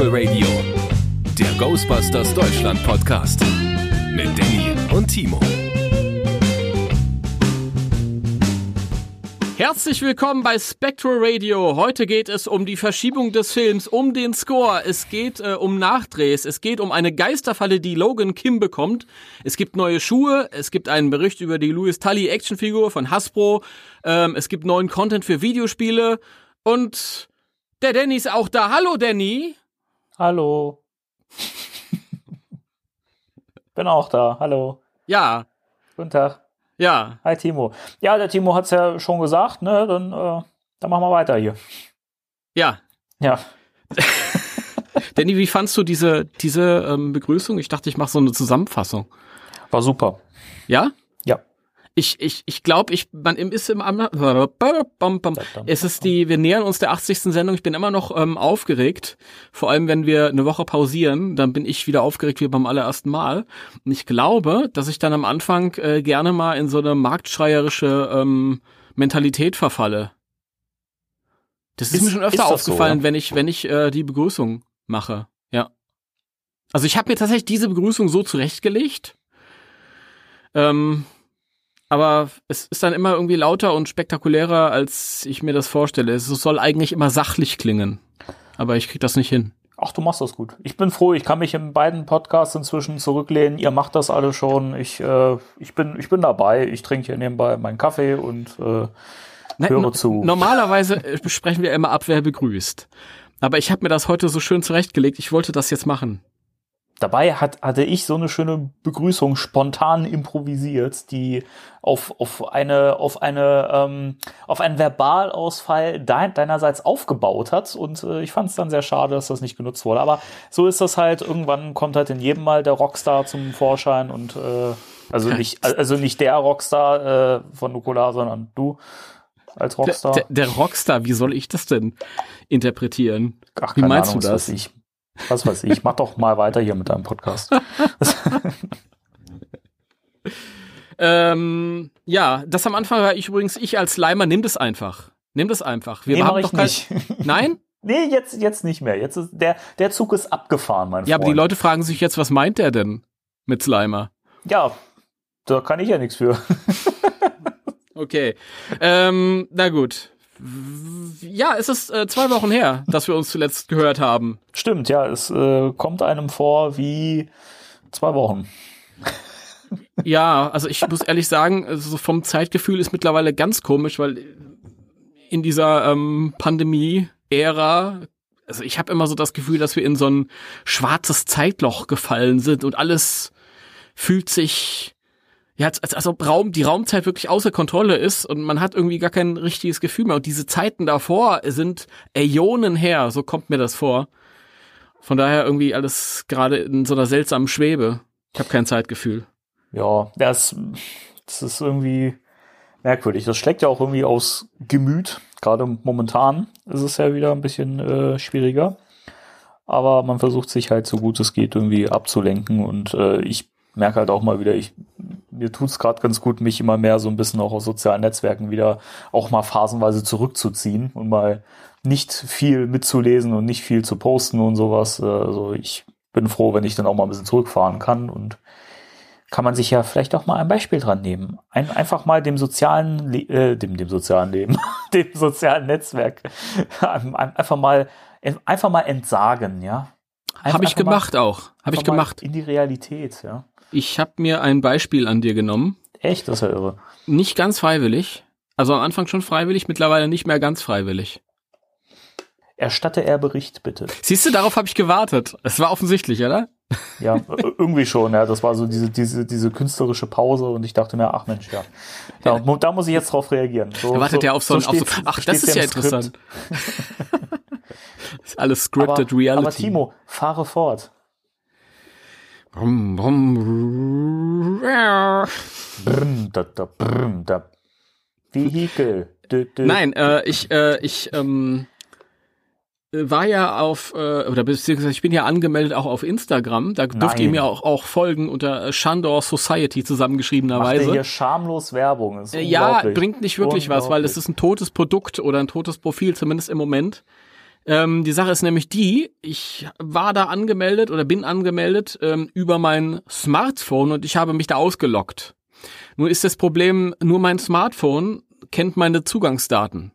Spectral Radio, der Ghostbusters Deutschland Podcast mit Danny und Timo. Herzlich willkommen bei Spectral Radio. Heute geht es um die Verschiebung des Films, um den Score. Es geht äh, um Nachdrehs. Es geht um eine Geisterfalle, die Logan Kim bekommt. Es gibt neue Schuhe. Es gibt einen Bericht über die Louis Tully Actionfigur von Hasbro. Ähm, es gibt neuen Content für Videospiele. Und der Danny ist auch da. Hallo, Danny. Hallo. Bin auch da. Hallo. Ja. Guten Tag. Ja. Hi, Timo. Ja, der Timo hat's ja schon gesagt, ne? Dann, äh, dann machen wir weiter hier. Ja. Ja. Danny, wie fandst du diese, diese ähm, Begrüßung? Ich dachte, ich mache so eine Zusammenfassung. War super. Ja? Ich, ich, ich glaube, ich, man ist im Es ist die, wir nähern uns der 80. Sendung. Ich bin immer noch ähm, aufgeregt. Vor allem, wenn wir eine Woche pausieren, dann bin ich wieder aufgeregt wie beim allerersten Mal. Und ich glaube, dass ich dann am Anfang äh, gerne mal in so eine marktschreierische ähm, Mentalität verfalle. Das ist, Ist- mir schon öfter so, aufgefallen, ja? wenn ich, wenn ich äh, die Begrüßung mache. Ja. Also ich habe mir tatsächlich diese Begrüßung so zurechtgelegt. Ähm, aber es ist dann immer irgendwie lauter und spektakulärer, als ich mir das vorstelle. Es soll eigentlich immer sachlich klingen. Aber ich krieg das nicht hin. Ach, du machst das gut. Ich bin froh, ich kann mich in beiden Podcasts inzwischen zurücklehnen. Ihr macht das alle schon. Ich, äh, ich, bin, ich bin dabei. Ich trinke hier nebenbei meinen Kaffee und äh, höre no- zu. Normalerweise äh, besprechen wir immer ab, wer begrüßt. Aber ich habe mir das heute so schön zurechtgelegt. Ich wollte das jetzt machen. Dabei hat, hatte ich so eine schöne Begrüßung spontan improvisiert, die auf, auf eine, auf eine, ähm, auf einen Verbalausfall dein, deinerseits aufgebaut hat. Und äh, ich fand es dann sehr schade, dass das nicht genutzt wurde. Aber so ist das halt. Irgendwann kommt halt in jedem Mal der Rockstar zum Vorschein und äh, also nicht, also nicht der Rockstar äh, von Nukular, sondern du als Der, Rockstar. der, der Rockstar, wie soll ich das denn interpretieren? Ach, wie meinst Ahnung, du das? ich. Was weiß ich. Mach doch mal weiter hier mit deinem Podcast. Ähm, ja, das am Anfang war ich übrigens, ich als Leimer, nimm das einfach. Nimm das einfach. Wir Nee, haben doch nicht. Nein? Nee, jetzt, jetzt nicht mehr. Jetzt ist der, der Zug ist abgefahren, mein Ja, aber die Freund. Leute fragen sich jetzt, was meint der denn mit Slimer? Ja, da kann ich ja nichts für. Okay. ähm, na gut. Ja, es ist äh, zwei Wochen her, dass wir uns zuletzt gehört haben. Stimmt, ja, es äh, kommt einem vor wie zwei Wochen. Ja, also ich muss ehrlich sagen, also vom Zeitgefühl ist mittlerweile ganz komisch, weil in dieser ähm, Pandemie-Ära, also ich habe immer so das Gefühl, dass wir in so ein schwarzes Zeitloch gefallen sind und alles fühlt sich ja, als, als, ob Raum, die Raumzeit wirklich außer Kontrolle ist und man hat irgendwie gar kein richtiges Gefühl mehr. Und diese Zeiten davor sind Äonen her, so kommt mir das vor. Von daher irgendwie alles gerade in so einer seltsamen Schwebe. Ich habe kein Zeitgefühl. Ja, das, das ist irgendwie merkwürdig. Das schlägt ja auch irgendwie aus Gemüt. Gerade momentan ist es ja wieder ein bisschen äh, schwieriger. Aber man versucht sich halt so gut es geht irgendwie abzulenken. Und äh, ich merke halt auch mal wieder, ich, mir tut's es gerade ganz gut, mich immer mehr so ein bisschen auch aus sozialen Netzwerken wieder auch mal phasenweise zurückzuziehen und mal nicht viel mitzulesen und nicht viel zu posten und sowas. Äh, Also ich bin froh, wenn ich dann auch mal ein bisschen zurückfahren kann und kann man sich ja vielleicht auch mal ein Beispiel dran nehmen. Ein, einfach mal dem sozialen, Le äh, dem, dem sozialen Leben, dem sozialen Netzwerk, ein- einfach mal, einfach mal entsagen, ja. Habe ich einfach mal- gemacht auch. Habe ich gemacht. In die Realität, ja. Ich habe mir ein Beispiel an dir genommen. Echt, das ist ja irre. Nicht ganz freiwillig. Also am Anfang schon freiwillig, mittlerweile nicht mehr ganz freiwillig. Erstatte er Bericht, bitte. Siehst du, darauf habe ich gewartet. Es war offensichtlich, oder? Ja, ir- irgendwie schon, ja. Das war so diese, diese, diese künstlerische Pause und ich dachte mir, ach Mensch, ja. Da, da muss ich jetzt drauf reagieren. So, Er wartet ja auf so, ein, auf so Ach, das ist ja interessant. ist alles scripted aber, Reality. Aber Timo, fahre fort. Brumm, brumm. Brrm, da, da, brrm, da. Vehikel. Dö, dö. Nein, äh, ich, äh, ich ähm, äh, war ja auf, äh, oder beziehungsweise ich bin ja angemeldet auch auf Instagram. Da dürft ihr Nein. mir auch, auch folgen unter äh, Shandor Society Macht zusammengeschriebenerweise. hier schamlos Werbung. Äh, Ja, bringt nicht wirklich was, weil es ist ein totes Produkt oder ein totes Profil, zumindest im Moment. Ähm, die Sache ist nämlich die, ich war da angemeldet oder bin angemeldet ähm, über mein Smartphone und ich habe mich da ausgeloggt. Nur ist das Problem, nur mein Smartphone kennt meine Zugangsdaten.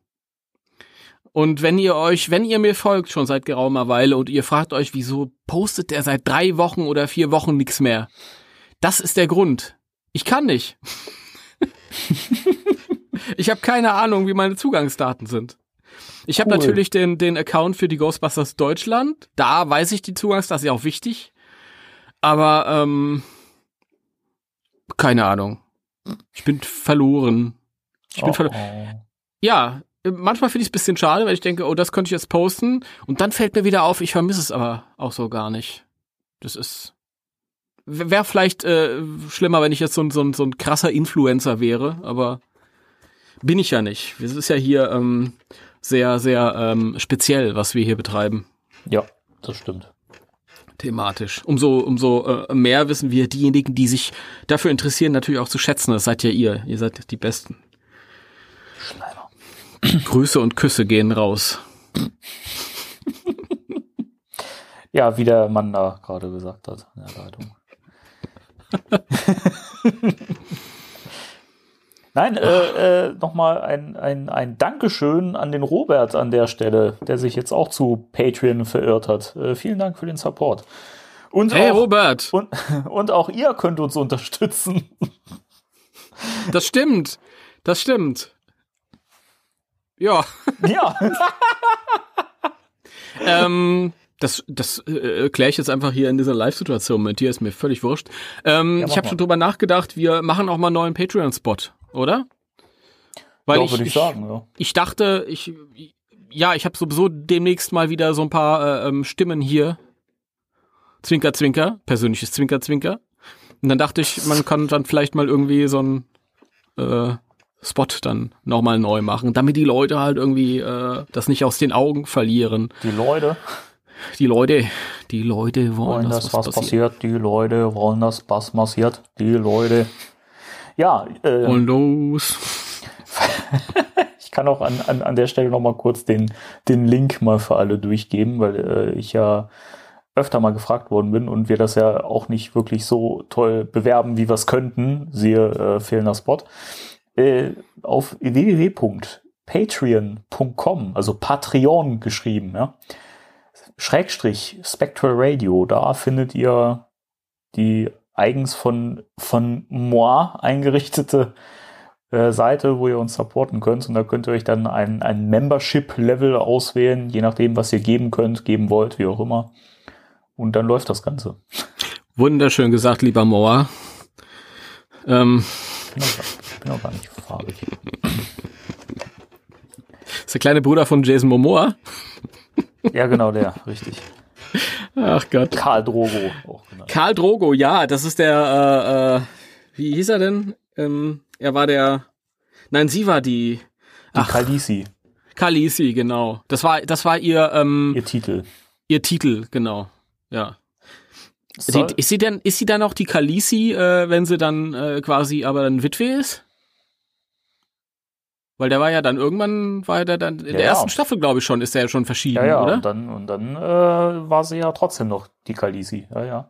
Und wenn ihr euch, wenn ihr mir folgt schon seit geraumer Weile und ihr fragt euch, wieso postet der seit drei Wochen oder vier Wochen nichts mehr? Das ist der Grund. Ich kann nicht. ich habe keine Ahnung, wie meine Zugangsdaten sind. Ich habe Cool. natürlich den, den Account für die Ghostbusters Deutschland. Da weiß ich die Zugangsdaten, das ist ja auch wichtig. Aber ähm, keine Ahnung. Ich bin verloren. Ich bin Oh, verloren. Ja, manchmal finde ich es ein bisschen schade, weil ich denke, oh, das könnte ich jetzt posten. Und dann fällt mir wieder auf, ich vermisse es aber auch so gar nicht. Das ist. Wäre vielleicht äh, schlimmer, wenn ich jetzt so so, so ein krasser Influencer wäre, aber bin ich ja nicht. Es ist ja hier ähm, sehr, sehr ähm, speziell, was wir hier betreiben, Ja, das stimmt. thematisch. Umso, umso äh, mehr wissen wir diejenigen, die sich dafür interessieren, natürlich auch zu schätzen. Das seid ja ihr. Ihr seid die Besten. Schleimer. Grüße und Küsse gehen raus. Ja, wie der Mann da gerade gesagt hat in der Leitung. Nein, äh, äh, nochmal ein, ein, ein Dankeschön an den Robert an der Stelle, der sich jetzt auch zu Patreon verirrt hat. Äh, vielen Dank für den Support. Und, Hey auch, Robert, und, und auch ihr könnt uns unterstützen. das stimmt. Das stimmt. Ja, ja, ähm, das, das äh, kläre ich jetzt einfach hier in dieser Live-Situation mit dir, ist mir völlig wurscht. Ähm, Ja, ich habe schon drüber nachgedacht, wir machen auch mal einen neuen Patreon-Spot, oder? Weil ja ich, ich, sagen. Ja. ich dachte, ich, ja, ich habe sowieso demnächst mal wieder so ein paar äh, ähm, Stimmen hier. Zwinker, Zwinker, persönliches Zwinker, Zwinker. Und dann dachte ich, man kann dann vielleicht mal irgendwie so einen äh, Spot dann nochmal neu machen, damit die Leute halt irgendwie äh, das nicht aus den Augen verlieren. Die Leute Die Leute, die Leute wollen, wollen, dass dass was, was passiert. passiert. Die Leute wollen, dass was passiert. Die Leute. Ja, äh, Und los. Ich kann auch an, an, an der Stelle noch mal kurz den, den Link mal für alle durchgeben, weil äh, ich ja öfter mal gefragt worden bin und wir das ja auch nicht wirklich so toll bewerben, wie wir es könnten, siehe äh, fehlender Spot, äh, auf www.patreon.com, also Patreon geschrieben, ja, Schrägstrich Spectral Radio, da findet ihr die eigens von, von moi eingerichtete äh, Seite, wo ihr uns supporten könnt. Und da könnt ihr euch dann ein, ein Membership-Level auswählen, je nachdem, was ihr geben könnt, geben wollt, wie auch immer. Und dann läuft das Ganze. Wunderschön gesagt, lieber Moa. Ähm, Ich bin auch, gar nicht farbig. ist der kleine Bruder von Jason Momoa. Ja, genau, der, richtig. Ach Gott. Karl Drogo auch genannt. Karl Drogo, ja, das ist der, äh, äh, wie hieß er denn? Ähm, er war der, nein, sie war die, Die Ach. Khaleesi, Khaleesi, genau. Das war, das war ihr, ähm, ihr Titel. ihr Titel, genau. Ja. Die, ist sie denn, ist sie dann auch die Khaleesi, äh, wenn sie dann äh, quasi aber dann Witwe ist? Weil der war ja dann irgendwann, war der dann in Ja, der ja. ersten Staffel, glaube ich schon, ist der ja schon verschieden, ja, ja, oder? und dann, und dann äh, war sie ja trotzdem noch die Khaleesi. Ja, ja.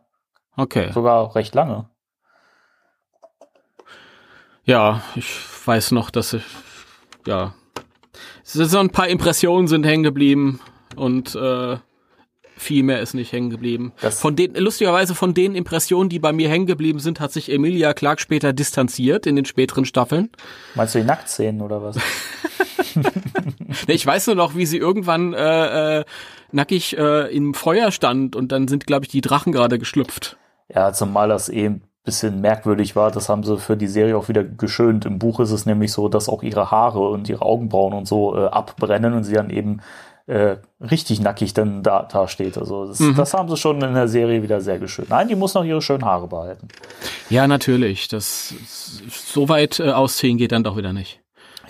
Okay. Sogar recht lange. Ja, ich weiß noch, dass ich, ja, so ein paar Impressionen sind hängen geblieben und äh, viel mehr ist nicht hängen geblieben. Das- Von den, lustigerweise von den Impressionen, die bei mir hängen geblieben sind, hat sich Emilia Clark später distanziert in den späteren Staffeln. Meinst du die Nacktszenen oder was? Nee, Ich weiß nur noch, wie sie irgendwann äh, äh, nackig äh, im Feuer stand und dann sind, glaube ich, die Drachen gerade geschlüpft. Ja, zumal das eh ein bisschen merkwürdig war, das haben sie für die Serie auch wieder geschönt. Im Buch ist es nämlich so, dass auch ihre Haare und ihre Augenbrauen und so äh, abbrennen und sie dann eben äh, richtig nackig dann da, da steht. Also das, das haben sie schon in der Serie wieder sehr geschönt. Nein, die muss noch ihre schönen Haare behalten. Ja, natürlich. Das so weit äh, ausziehen geht dann doch wieder nicht.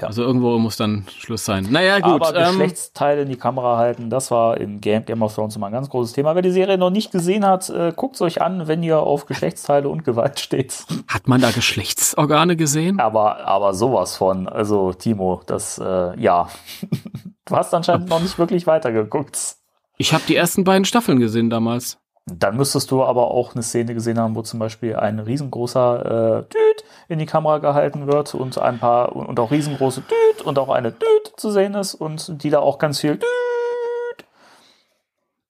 Ja. Also irgendwo muss dann Schluss sein. Naja, gut. Aber ähm, Geschlechtsteile in die Kamera halten, das war in Game, Game of Thrones immer ein ganz großes Thema. Wer die Serie noch nicht gesehen hat, äh, guckt es euch an, wenn ihr auf Geschlechtsteile und Gewalt steht. hat man da Geschlechtsorgane gesehen? Aber, aber sowas von, also Timo, das, äh, ja. Du hast anscheinend noch nicht wirklich weitergeguckt. Ich habe die ersten beiden Staffeln gesehen damals. Dann müsstest du aber auch eine Szene gesehen haben, wo zum Beispiel ein riesengroßer äh, Düt in die Kamera gehalten wird und ein paar und auch riesengroße Düt und auch eine Düt zu sehen ist und die da auch ganz viel Düt.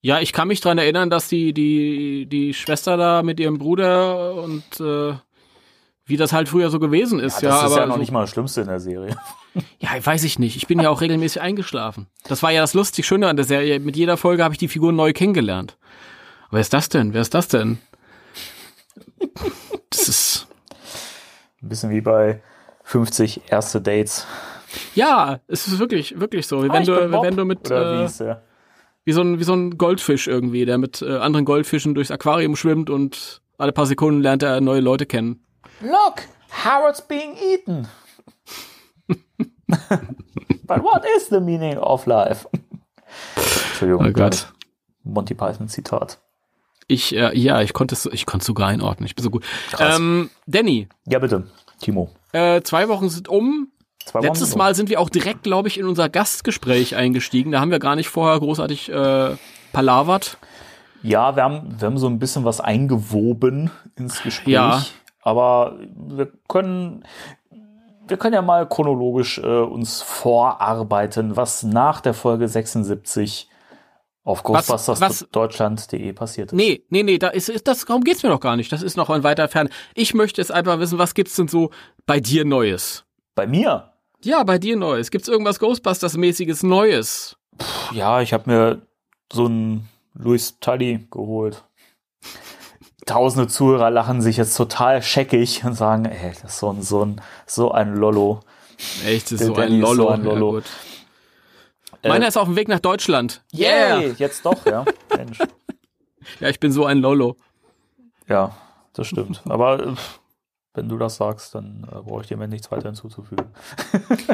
Ja, ich kann mich dran erinnern, dass die, die, die Schwester da mit ihrem Bruder und äh, wie das halt früher so gewesen ist. Ja, das ja, ist ja noch so, nicht mal das Schlimmste in der Serie. Ja, weiß ich nicht. Ich bin ja auch regelmäßig eingeschlafen. Das war ja das lustig Schöne an der Serie. Mit jeder Folge habe ich die Figuren neu kennengelernt. Wer ist das denn? Wer ist das denn? Das ist. Ein bisschen wie bei 50 erste Dates. Ja, es ist wirklich, wirklich so. Wie Ah, wenn du, Bob. wenn du mit, Oder wie äh, ist der? wie so ein, wie so ein Goldfisch irgendwie, der mit äh, anderen Goldfischen durchs Aquarium schwimmt und alle paar Sekunden lernt er neue Leute kennen. Look, Howard's being eaten. But what is the meaning of life? Entschuldigung. Oh Gott. Monty Python Zitat. Ich, äh, ja, ich konnte es, ich konnte sogar einordnen. Ich bin so gut. Krass. Ähm, Danny, Ja, bitte, Timo. äh, zwei Wochen sind um. Zwei Wochen Letztes Mal sind wir auch direkt, glaube ich, in unser Gastgespräch eingestiegen. Da haben wir gar nicht vorher großartig äh, palavert. Ja, wir haben, wir haben so ein bisschen was eingewoben ins Gespräch. Ja. Aber wir können, wir können ja mal chronologisch äh, uns vorarbeiten, was nach der Folge 76 auf ghostbustersdeutschland.de passiert ist. Nee, nee, nee, da ist, ist das, darum geht's mir doch gar nicht. Das ist noch ein weiter fern. Ich möchte jetzt einfach wissen, was gibt's denn so bei dir Neues? Bei mir? Ja, bei dir Neues. Gibt's irgendwas Ghostbusters-mäßiges Neues? Ja, ich habe mir so einen Louis Tully geholt. Tausende Zuhörer lachen sich jetzt total scheckig und sagen, ey, das ist so ein, so ein, so ein Lollo. Echt, das ist so ein Lollo. so ein Lollo. Ja. Meiner ist auf dem Weg nach Deutschland. Yay, jetzt doch, ja. Mensch. Ja, ich bin so ein Lollo. Ja, das stimmt. Aber äh, wenn du das sagst, dann äh, brauche ich dir mehr nichts weiter hinzuzufügen.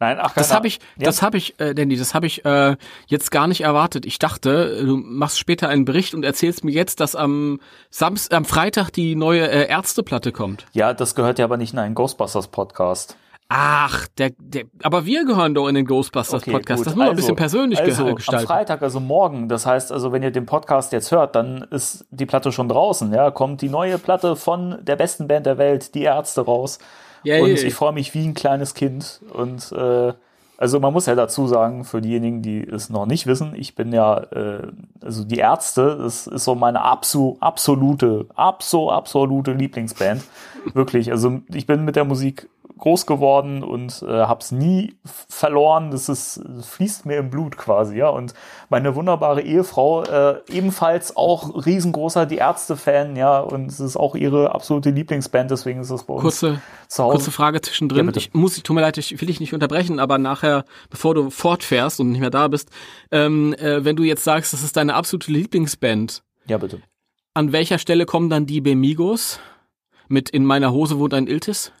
Nein, ach, Das keine- habe ich, Ja. das habe ich, äh, Danny, das habe ich äh, jetzt gar nicht erwartet. Ich dachte, du machst später einen Bericht und erzählst mir jetzt, dass am Samst am Freitag die neue äh, Ärzteplatte kommt. Ja, das gehört ja aber nicht in einen Ghostbusters-Podcast. Ach, der, der, aber wir gehören doch in den Ghostbusters Okay, Podcast. gut. Das muss man ein bisschen persönlich ge- also, gestalten. Am Freitag, also morgen. Das heißt, also wenn ihr den Podcast jetzt hört, dann ist die Platte schon draußen. Ja, kommt die neue Platte von der besten Band der Welt, die Ärzte, raus. Yay. Und ich freue mich wie ein kleines Kind. Und äh, also man muss ja dazu sagen, für diejenigen, die es noch nicht wissen, ich bin ja, äh, also die Ärzte, das ist so meine abso, absolute, abso, absolute Lieblingsband. Wirklich. Also ich bin mit der Musik groß geworden und äh, hab's nie f- verloren. Das ist fließt mir im Blut quasi, ja. Und meine wunderbare Ehefrau äh, ebenfalls auch riesengroßer Die Ärzte-Fan, ja. Und es ist auch ihre absolute Lieblingsband, deswegen ist das bei uns kurze, zu Hause. kurze Frage Ja, zwischendrin. bitte. ich muss, ich tut mir leid, ich will dich nicht unterbrechen, aber nachher, bevor du fortfährst und nicht mehr da bist, ähm, äh, wenn du jetzt sagst, das ist deine absolute Lieblingsband, Ja, bitte. an welcher Stelle kommen dann die Bemigos? Mit In meiner Hose wohnt ein Iltis?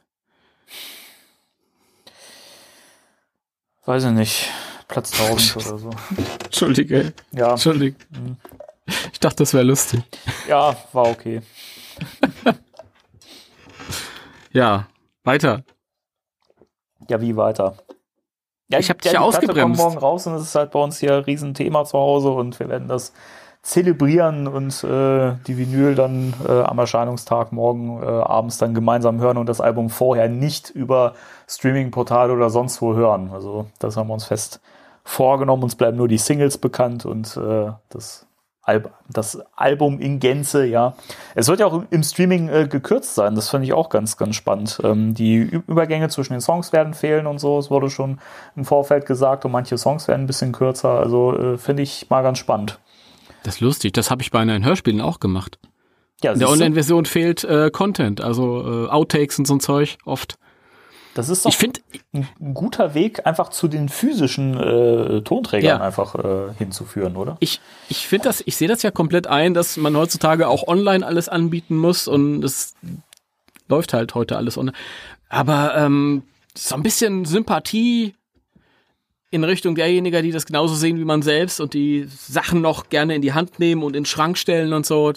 Weiß ich nicht. Platz 1000 oder so. Entschuldige, Ja, Entschuldige. Ich dachte, das wäre lustig. ja, war okay. Ja, weiter. Ja, wie weiter? Ja, Ich hab dich die ja Platte ausgebremst. kommt morgen raus und es ist halt bei uns hier ein Riesenthema zu Hause und wir werden das zelebrieren und äh, die Vinyl dann äh, am Erscheinungstag morgen äh, abends dann gemeinsam hören und das Album vorher nicht über Streaming-Portale oder sonst wo hören. Also das haben wir uns fest vorgenommen. Uns bleiben nur die Singles bekannt und äh, das, Al das Album in Gänze, ja. Es wird ja auch im Streaming äh, gekürzt sein. Das finde ich auch ganz, ganz spannend. Ähm, die Ü- Übergänge zwischen den Songs werden fehlen und so. Es wurde schon im Vorfeld gesagt und manche Songs werden ein bisschen kürzer. Also äh, finde ich mal ganz spannend. Das ist lustig, das habe ich bei den Hörspielen auch gemacht. Ja, In der? Online-Version fehlt äh, Content, also äh, Outtakes und so ein Zeug oft. das ist doch Ich finde, ein, ein guter Weg, einfach zu den physischen äh, Tonträgern Ja. einfach äh, hinzuführen, oder? ich, ich finde das, ich sehe das ja komplett ein, dass man heutzutage auch online alles anbieten muss und es läuft halt heute alles online. Aber ähm, so ein bisschen Sympathie in Richtung derjenigen, die das genauso sehen wie man selbst und die Sachen noch gerne in die Hand nehmen und in den Schrank stellen und so.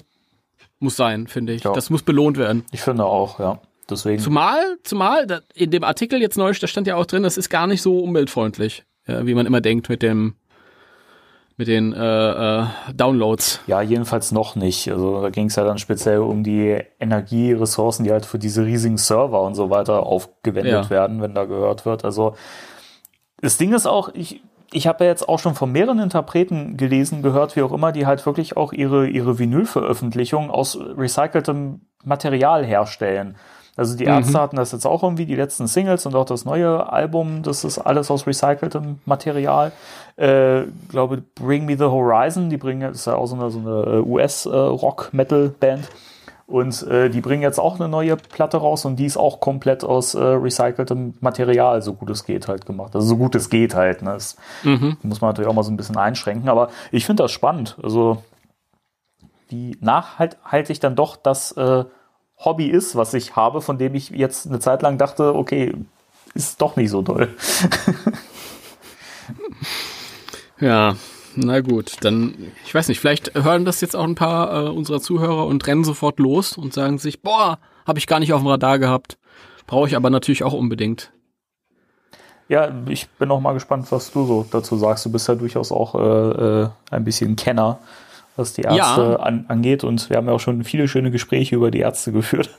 Muss sein, finde ich. Ja. Das muss belohnt werden. Ich finde auch, ja. Deswegen. Zumal, zumal, in dem Artikel jetzt neulich, da stand ja auch drin, das ist gar nicht so umweltfreundlich. äh, wie man immer denkt mit dem mit den äh, äh, Downloads. Ja, jedenfalls noch nicht. Also da ging es ja dann speziell um die Energieressourcen, die halt für diese riesigen Server und so weiter aufgewendet Ja. werden, wenn da gehört wird. Also das Ding ist auch, ich, ich habe ja jetzt auch schon von mehreren Interpreten gelesen, gehört, wie auch immer, die halt wirklich auch ihre, ihre Vinyl-Veröffentlichung aus recyceltem Material herstellen. Also die Ärzte hatten das jetzt auch irgendwie, die letzten Singles und auch das neue Album, das ist alles aus recyceltem Material. Äh, glaube, Bring Me the Horizon, die bringen, das ist ja auch so eine, so eine US-Rock-Metal-Band. Und äh, die bringen jetzt auch eine neue Platte raus und die ist auch komplett aus äh, recyceltem Material, so gut es geht, halt gemacht. Also so gut es geht halt. Ne? Das muss man natürlich auch mal so ein bisschen einschränken. Aber ich finde das spannend. Also wie nachhaltig dann doch das äh, Hobby ist, was ich habe, von dem ich jetzt eine Zeit lang dachte, okay, ist doch nicht so doll. Ja, na gut, dann, ich weiß nicht, vielleicht hören das jetzt auch ein paar äh, unserer Zuhörer und rennen sofort los und sagen sich, boah, habe ich gar nicht auf dem Radar gehabt. Brauche ich aber natürlich auch unbedingt. Ja, ich bin auch mal gespannt, was du so dazu sagst. Du bist ja durchaus auch äh, äh, ein bisschen Kenner, was die Ärzte Ja. an, angeht. Und wir haben ja auch schon viele schöne Gespräche über die Ärzte geführt.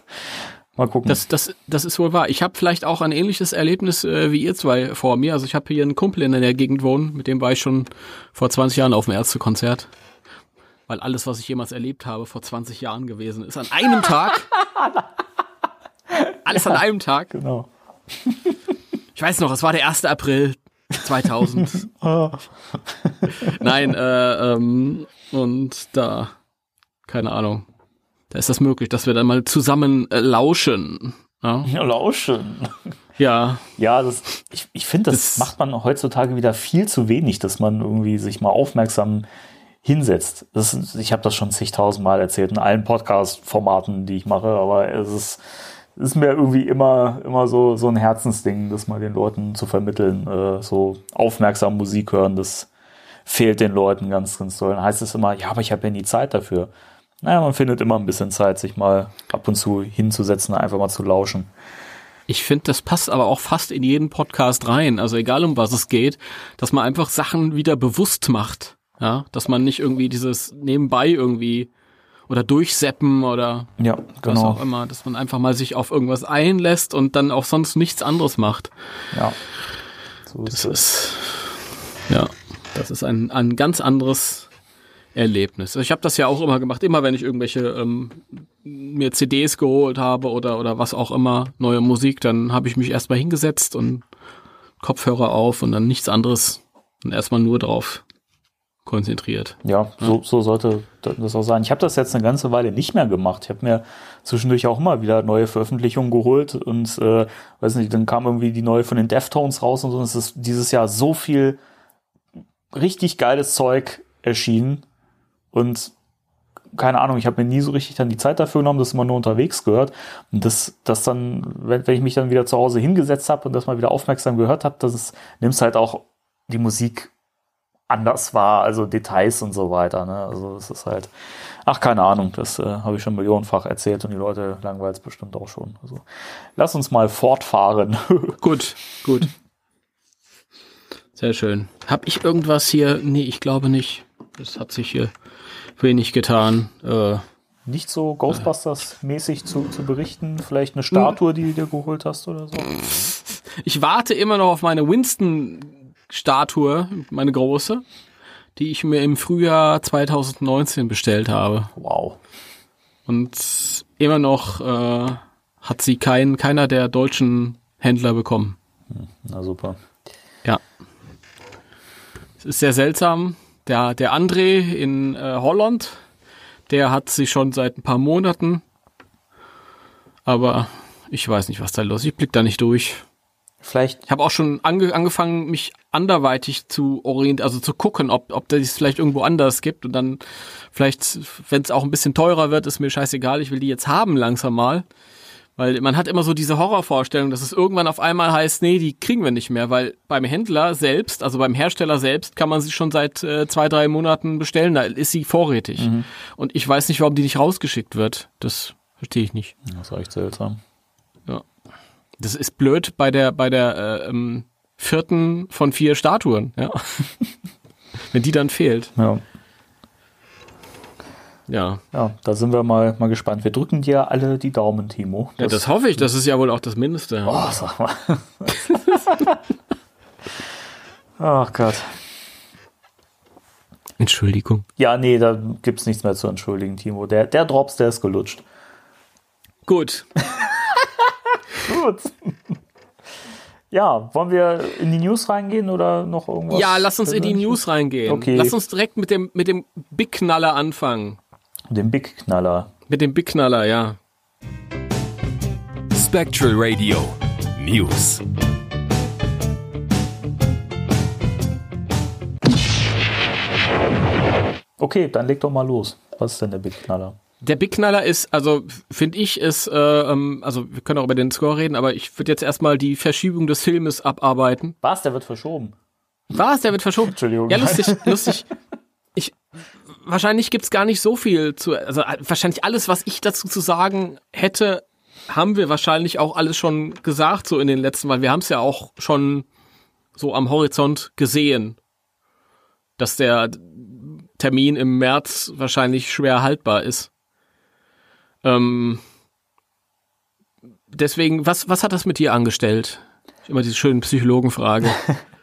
Mal gucken. Das, das, das ist wohl wahr. Ich habe vielleicht auch ein ähnliches Erlebnis äh, wie ihr zwei vor mir. Also ich habe hier einen Kumpel in der Gegend wohnen, mit dem war ich schon vor 20 Jahren auf dem Ärztekonzert. Weil alles, was ich jemals erlebt habe, vor 20 Jahren gewesen ist. An einem Tag. alles an einem Tag. genau. Ich weiß noch, es war der 1. April 2000. Nein, äh, ähm, und da, keine Ahnung, da ist das möglich, dass wir dann mal zusammen äh, lauschen. Ja, Ja, lauschen. ja Ja, das, ich, ich finde, das, Das- macht man heutzutage wieder viel zu wenig, dass man irgendwie sich mal aufmerksam hinsetzt. Das, ich habe das schon zigtausendmal erzählt in allen Podcast-Formaten, die ich mache, aber es ist, ist mir irgendwie immer, immer so, so ein Herzensding, das mal den Leuten zu vermitteln. Äh, so aufmerksam Musik hören, das fehlt den Leuten ganz, ganz doll. Dann heißt es immer, ja, aber ich habe ja nie Zeit dafür. Naja, man findet immer ein bisschen Zeit, sich mal ab und zu hinzusetzen, einfach mal zu lauschen. Ich finde, das passt aber auch fast in jeden Podcast rein. Also egal um was es geht, dass man einfach Sachen wieder bewusst macht. Ja, dass man nicht irgendwie dieses nebenbei irgendwie oder durchseppen oder Ja, was genau. auch immer, dass man einfach mal sich auf irgendwas einlässt und dann auch sonst nichts anderes macht. Ja. So ist Das ist ja, das ist ein, ein ganz anderes Erlebnis. Ich habe das ja auch immer gemacht, immer wenn ich irgendwelche ähm, mir CDs geholt habe oder oder was auch immer, neue Musik, dann habe ich mich erstmal hingesetzt und Kopfhörer auf und dann nichts anderes und erstmal nur drauf konzentriert. Ja, so, so sollte das auch sein. Ich habe das jetzt eine ganze Weile nicht mehr gemacht. Ich habe mir zwischendurch auch immer wieder neue Veröffentlichungen geholt und äh, weiß nicht, dann kam irgendwie die neue von den Deftones raus und so. Und es ist dieses Jahr so viel richtig geiles Zeug erschienen und keine Ahnung, ich habe mir nie so richtig dann die Zeit dafür genommen, das immer nur unterwegs gehört. Und das, das dann, wenn, wenn ich mich dann wieder zu Hause hingesetzt habe und das mal wieder aufmerksam gehört habe, das ist, nimmst halt auch die Musik anders wahr, also Details und so weiter. Ne? Also es ist halt, ach keine Ahnung, das äh, habe ich schon millionenfach erzählt und die Leute langweilt es bestimmt auch schon. Also lass uns mal fortfahren. Gut, gut. Sehr schön. Hab ich irgendwas hier? Nee, ich glaube nicht. Das hat sich hier wenig getan. Äh, Nicht so Ghostbusters-mäßig zu, zu berichten, vielleicht eine Statue, die du dir geholt hast oder so. Ich warte immer noch auf meine Winston-Statue, meine große, die ich mir im Frühjahr 2019 bestellt habe. Wow. Und immer noch äh, hat sie kein, keiner der deutschen Händler bekommen. Na super. Ja. Es ist sehr seltsam. Der, der André in äh, Holland, der hat sie schon seit ein paar Monaten. Aber ich weiß nicht, was da los ist. Ich blick da nicht durch. Vielleicht, Ich habe auch schon ange angefangen, mich anderweitig zu orientieren, also zu gucken, ob, ob das vielleicht irgendwo anders gibt. Und dann vielleicht, wenn es auch ein bisschen teurer wird, ist mir scheißegal, ich will die jetzt haben langsam mal. Weil man hat immer so diese Horrorvorstellung, dass es irgendwann auf einmal heißt, nee, die kriegen wir nicht mehr, weil beim Händler selbst, also beim Hersteller selbst, kann man sie schon seit äh, zwei, drei Monaten bestellen, da ist sie vorrätig. Und ich weiß nicht, warum die nicht rausgeschickt wird. Das verstehe ich nicht. das ist echt seltsam. Ja. Das ist blöd bei der, bei der, äh, ähm, vierten von vier Statuen, ja. Wenn die dann fehlt. Ja. Ja. Ja, da sind wir mal, mal gespannt. Wir drücken dir alle die Daumen, Timo. ja, das hoffe ich. Das ist ja wohl auch das Mindeste. Oh, sag mal. Ach Gott. Entschuldigung. Ja, nee, da gibt's nichts mehr zu entschuldigen, Timo. Der, der Drops, der ist gelutscht. Gut. Gut. Ja, wollen wir in die News reingehen oder noch irgendwas? Ja, lass uns in die? News reingehen. Okay. Lass uns direkt mit dem, mit dem Big Knaller anfangen. Den Big Knaller. Mit dem Big Knaller, ja. Spectral Radio News. Okay, dann leg doch mal los. Was ist denn der Big Knaller? Der Big Knaller ist, also finde ich, ist, äh, ähm, also wir können auch über den Score reden, aber ich würde jetzt erstmal die Verschiebung des Filmes abarbeiten. Was? Der wird verschoben. Was? Der wird verschoben? Entschuldigung. Ja, lustig, lustig. Ich, wahrscheinlich gibt's gar nicht so viel zu, also äh, wahrscheinlich alles, was ich dazu zu sagen hätte, haben wir wahrscheinlich auch alles schon gesagt, so in den letzten, weil wir haben es ja auch schon so am Horizont gesehen, dass der Termin im März wahrscheinlich schwer haltbar ist. Ähm, deswegen, was, was hat das mit dir angestellt? Immer diese schönen Psychologenfrage.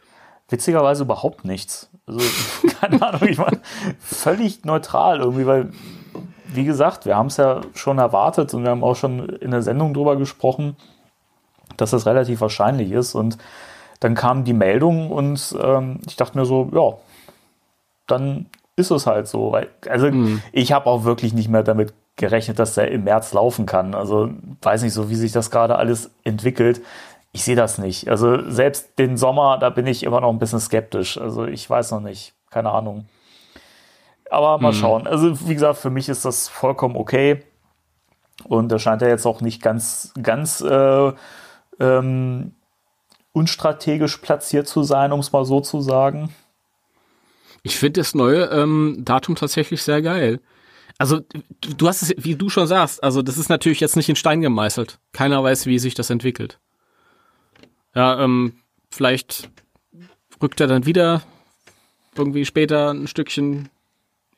Witzigerweise überhaupt nichts. Also, keine Ahnung, ich war völlig neutral irgendwie, weil, wie gesagt, wir haben es ja schon erwartet und wir haben auch schon in der Sendung drüber gesprochen, dass das relativ wahrscheinlich ist. Und dann kam die Meldung und ähm, ich dachte mir so, ja, dann ist es halt so. Weil, also ich habe auch wirklich nicht mehr damit gerechnet, dass der im März laufen kann. Also weiß nicht so, wie sich das gerade alles entwickelt. Ich sehe das nicht. Also selbst den Sommer, da bin ich immer noch ein bisschen skeptisch. Also ich weiß noch nicht. Keine Ahnung. Aber mal schauen. Also wie gesagt, für mich ist das vollkommen okay. Und da scheint er jetzt auch nicht ganz, ganz äh, ähm, unstrategisch platziert zu sein, um es mal so zu sagen. Ich finde das neue ähm, Datum tatsächlich sehr geil. Also du hast es, wie du schon sagst, also das ist natürlich jetzt nicht in Stein gemeißelt. Keiner weiß, wie sich das entwickelt. Ja, ähm, vielleicht rückt er dann wieder irgendwie später ein Stückchen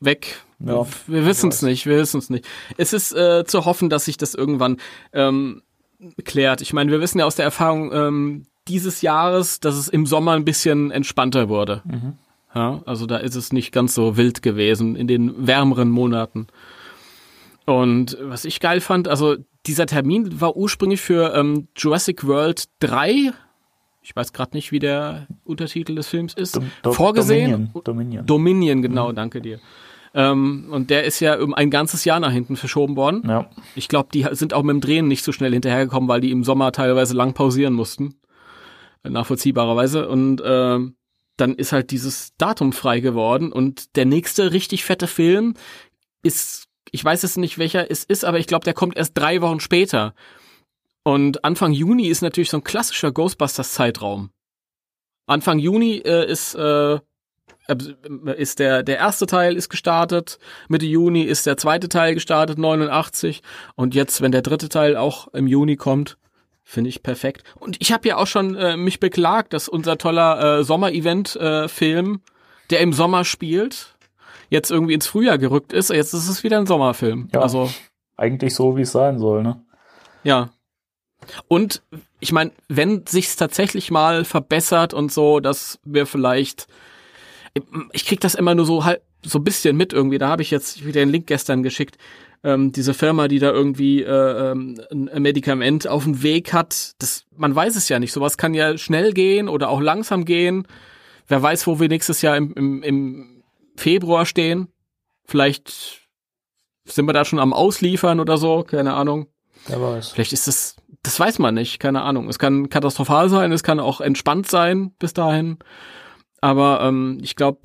weg. Ja, wir wissen es nicht, wir wissen es nicht. Es ist äh, zu hoffen, dass sich das irgendwann ähm, klärt. Ich meine, wir wissen ja aus der Erfahrung ähm, dieses Jahres, dass es im Sommer ein bisschen entspannter wurde. Ja, also da ist es nicht ganz so wild gewesen in den wärmeren Monaten. Und was ich geil fand, also dieser Termin war ursprünglich für ähm, Jurassic World 3. Ich weiß gerade nicht, wie der Untertitel des Films ist. Dom- Do- vorgesehen. Dominion. Dominion. Dominion, genau, danke dir. Ähm, und der ist ja um ein ganzes Jahr nach hinten verschoben worden. ja. Ich glaube, die sind auch mit dem Drehen nicht so schnell hinterhergekommen, weil die im Sommer teilweise lang pausieren mussten. Äh, Nachvollziehbarerweise. Und ähm, dann ist halt dieses Datum frei geworden. Und der nächste richtig fette Film ist, ich weiß jetzt nicht, welcher es ist, aber ich glaube, der kommt erst drei Wochen später. Und Anfang Juni ist natürlich so ein klassischer Ghostbusters-Zeitraum. Anfang Juni äh, ist äh, ist der, der erste Teil ist gestartet, Mitte Juni ist der zweite Teil gestartet, 89. Und jetzt, wenn der dritte Teil auch im Juni kommt, finde ich perfekt. Und ich habe ja auch schon äh, mich beklagt, dass unser toller äh, Sommer-Event-Film, der im Sommer spielt, jetzt irgendwie ins Frühjahr gerückt ist. Jetzt ist es wieder ein Sommerfilm. Ja. Also, Eigentlich so, wie es sein soll, ne? ja. Und ich meine, wenn sich's tatsächlich mal verbessert und so, dass wir vielleicht ich krieg das immer nur so halt so ein bisschen mit irgendwie. Da habe ich jetzt wieder den Link gestern geschickt. Ähm, diese Firma, die da irgendwie äh, ähm, ein Medikament auf dem Weg hat, das, man weiß es ja nicht. Sowas kann ja schnell gehen oder auch langsam gehen. Wer weiß, wo wir nächstes Jahr im, im, im Februar stehen. Vielleicht sind wir da schon am Ausliefern oder so, keine Ahnung. Wer weiß. Vielleicht ist es, das weiß man nicht, keine Ahnung. Es kann katastrophal sein, es kann auch entspannt sein bis dahin. Aber ähm, ich glaube,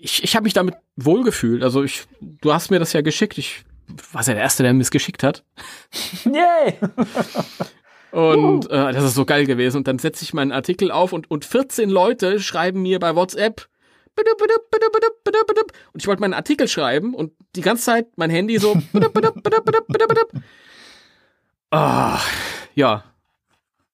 ich, ich habe mich damit wohlgefühlt. Also ich, du hast mir das ja geschickt. Ich war ja der Erste, der mir es geschickt hat. Yay! Und äh, das ist so geil gewesen. Und dann setze ich meinen Artikel auf und, und 14 Leute schreiben mir bei WhatsApp. Und ich wollte meinen Artikel schreiben und die ganze Zeit mein Handy so. Ah, ja.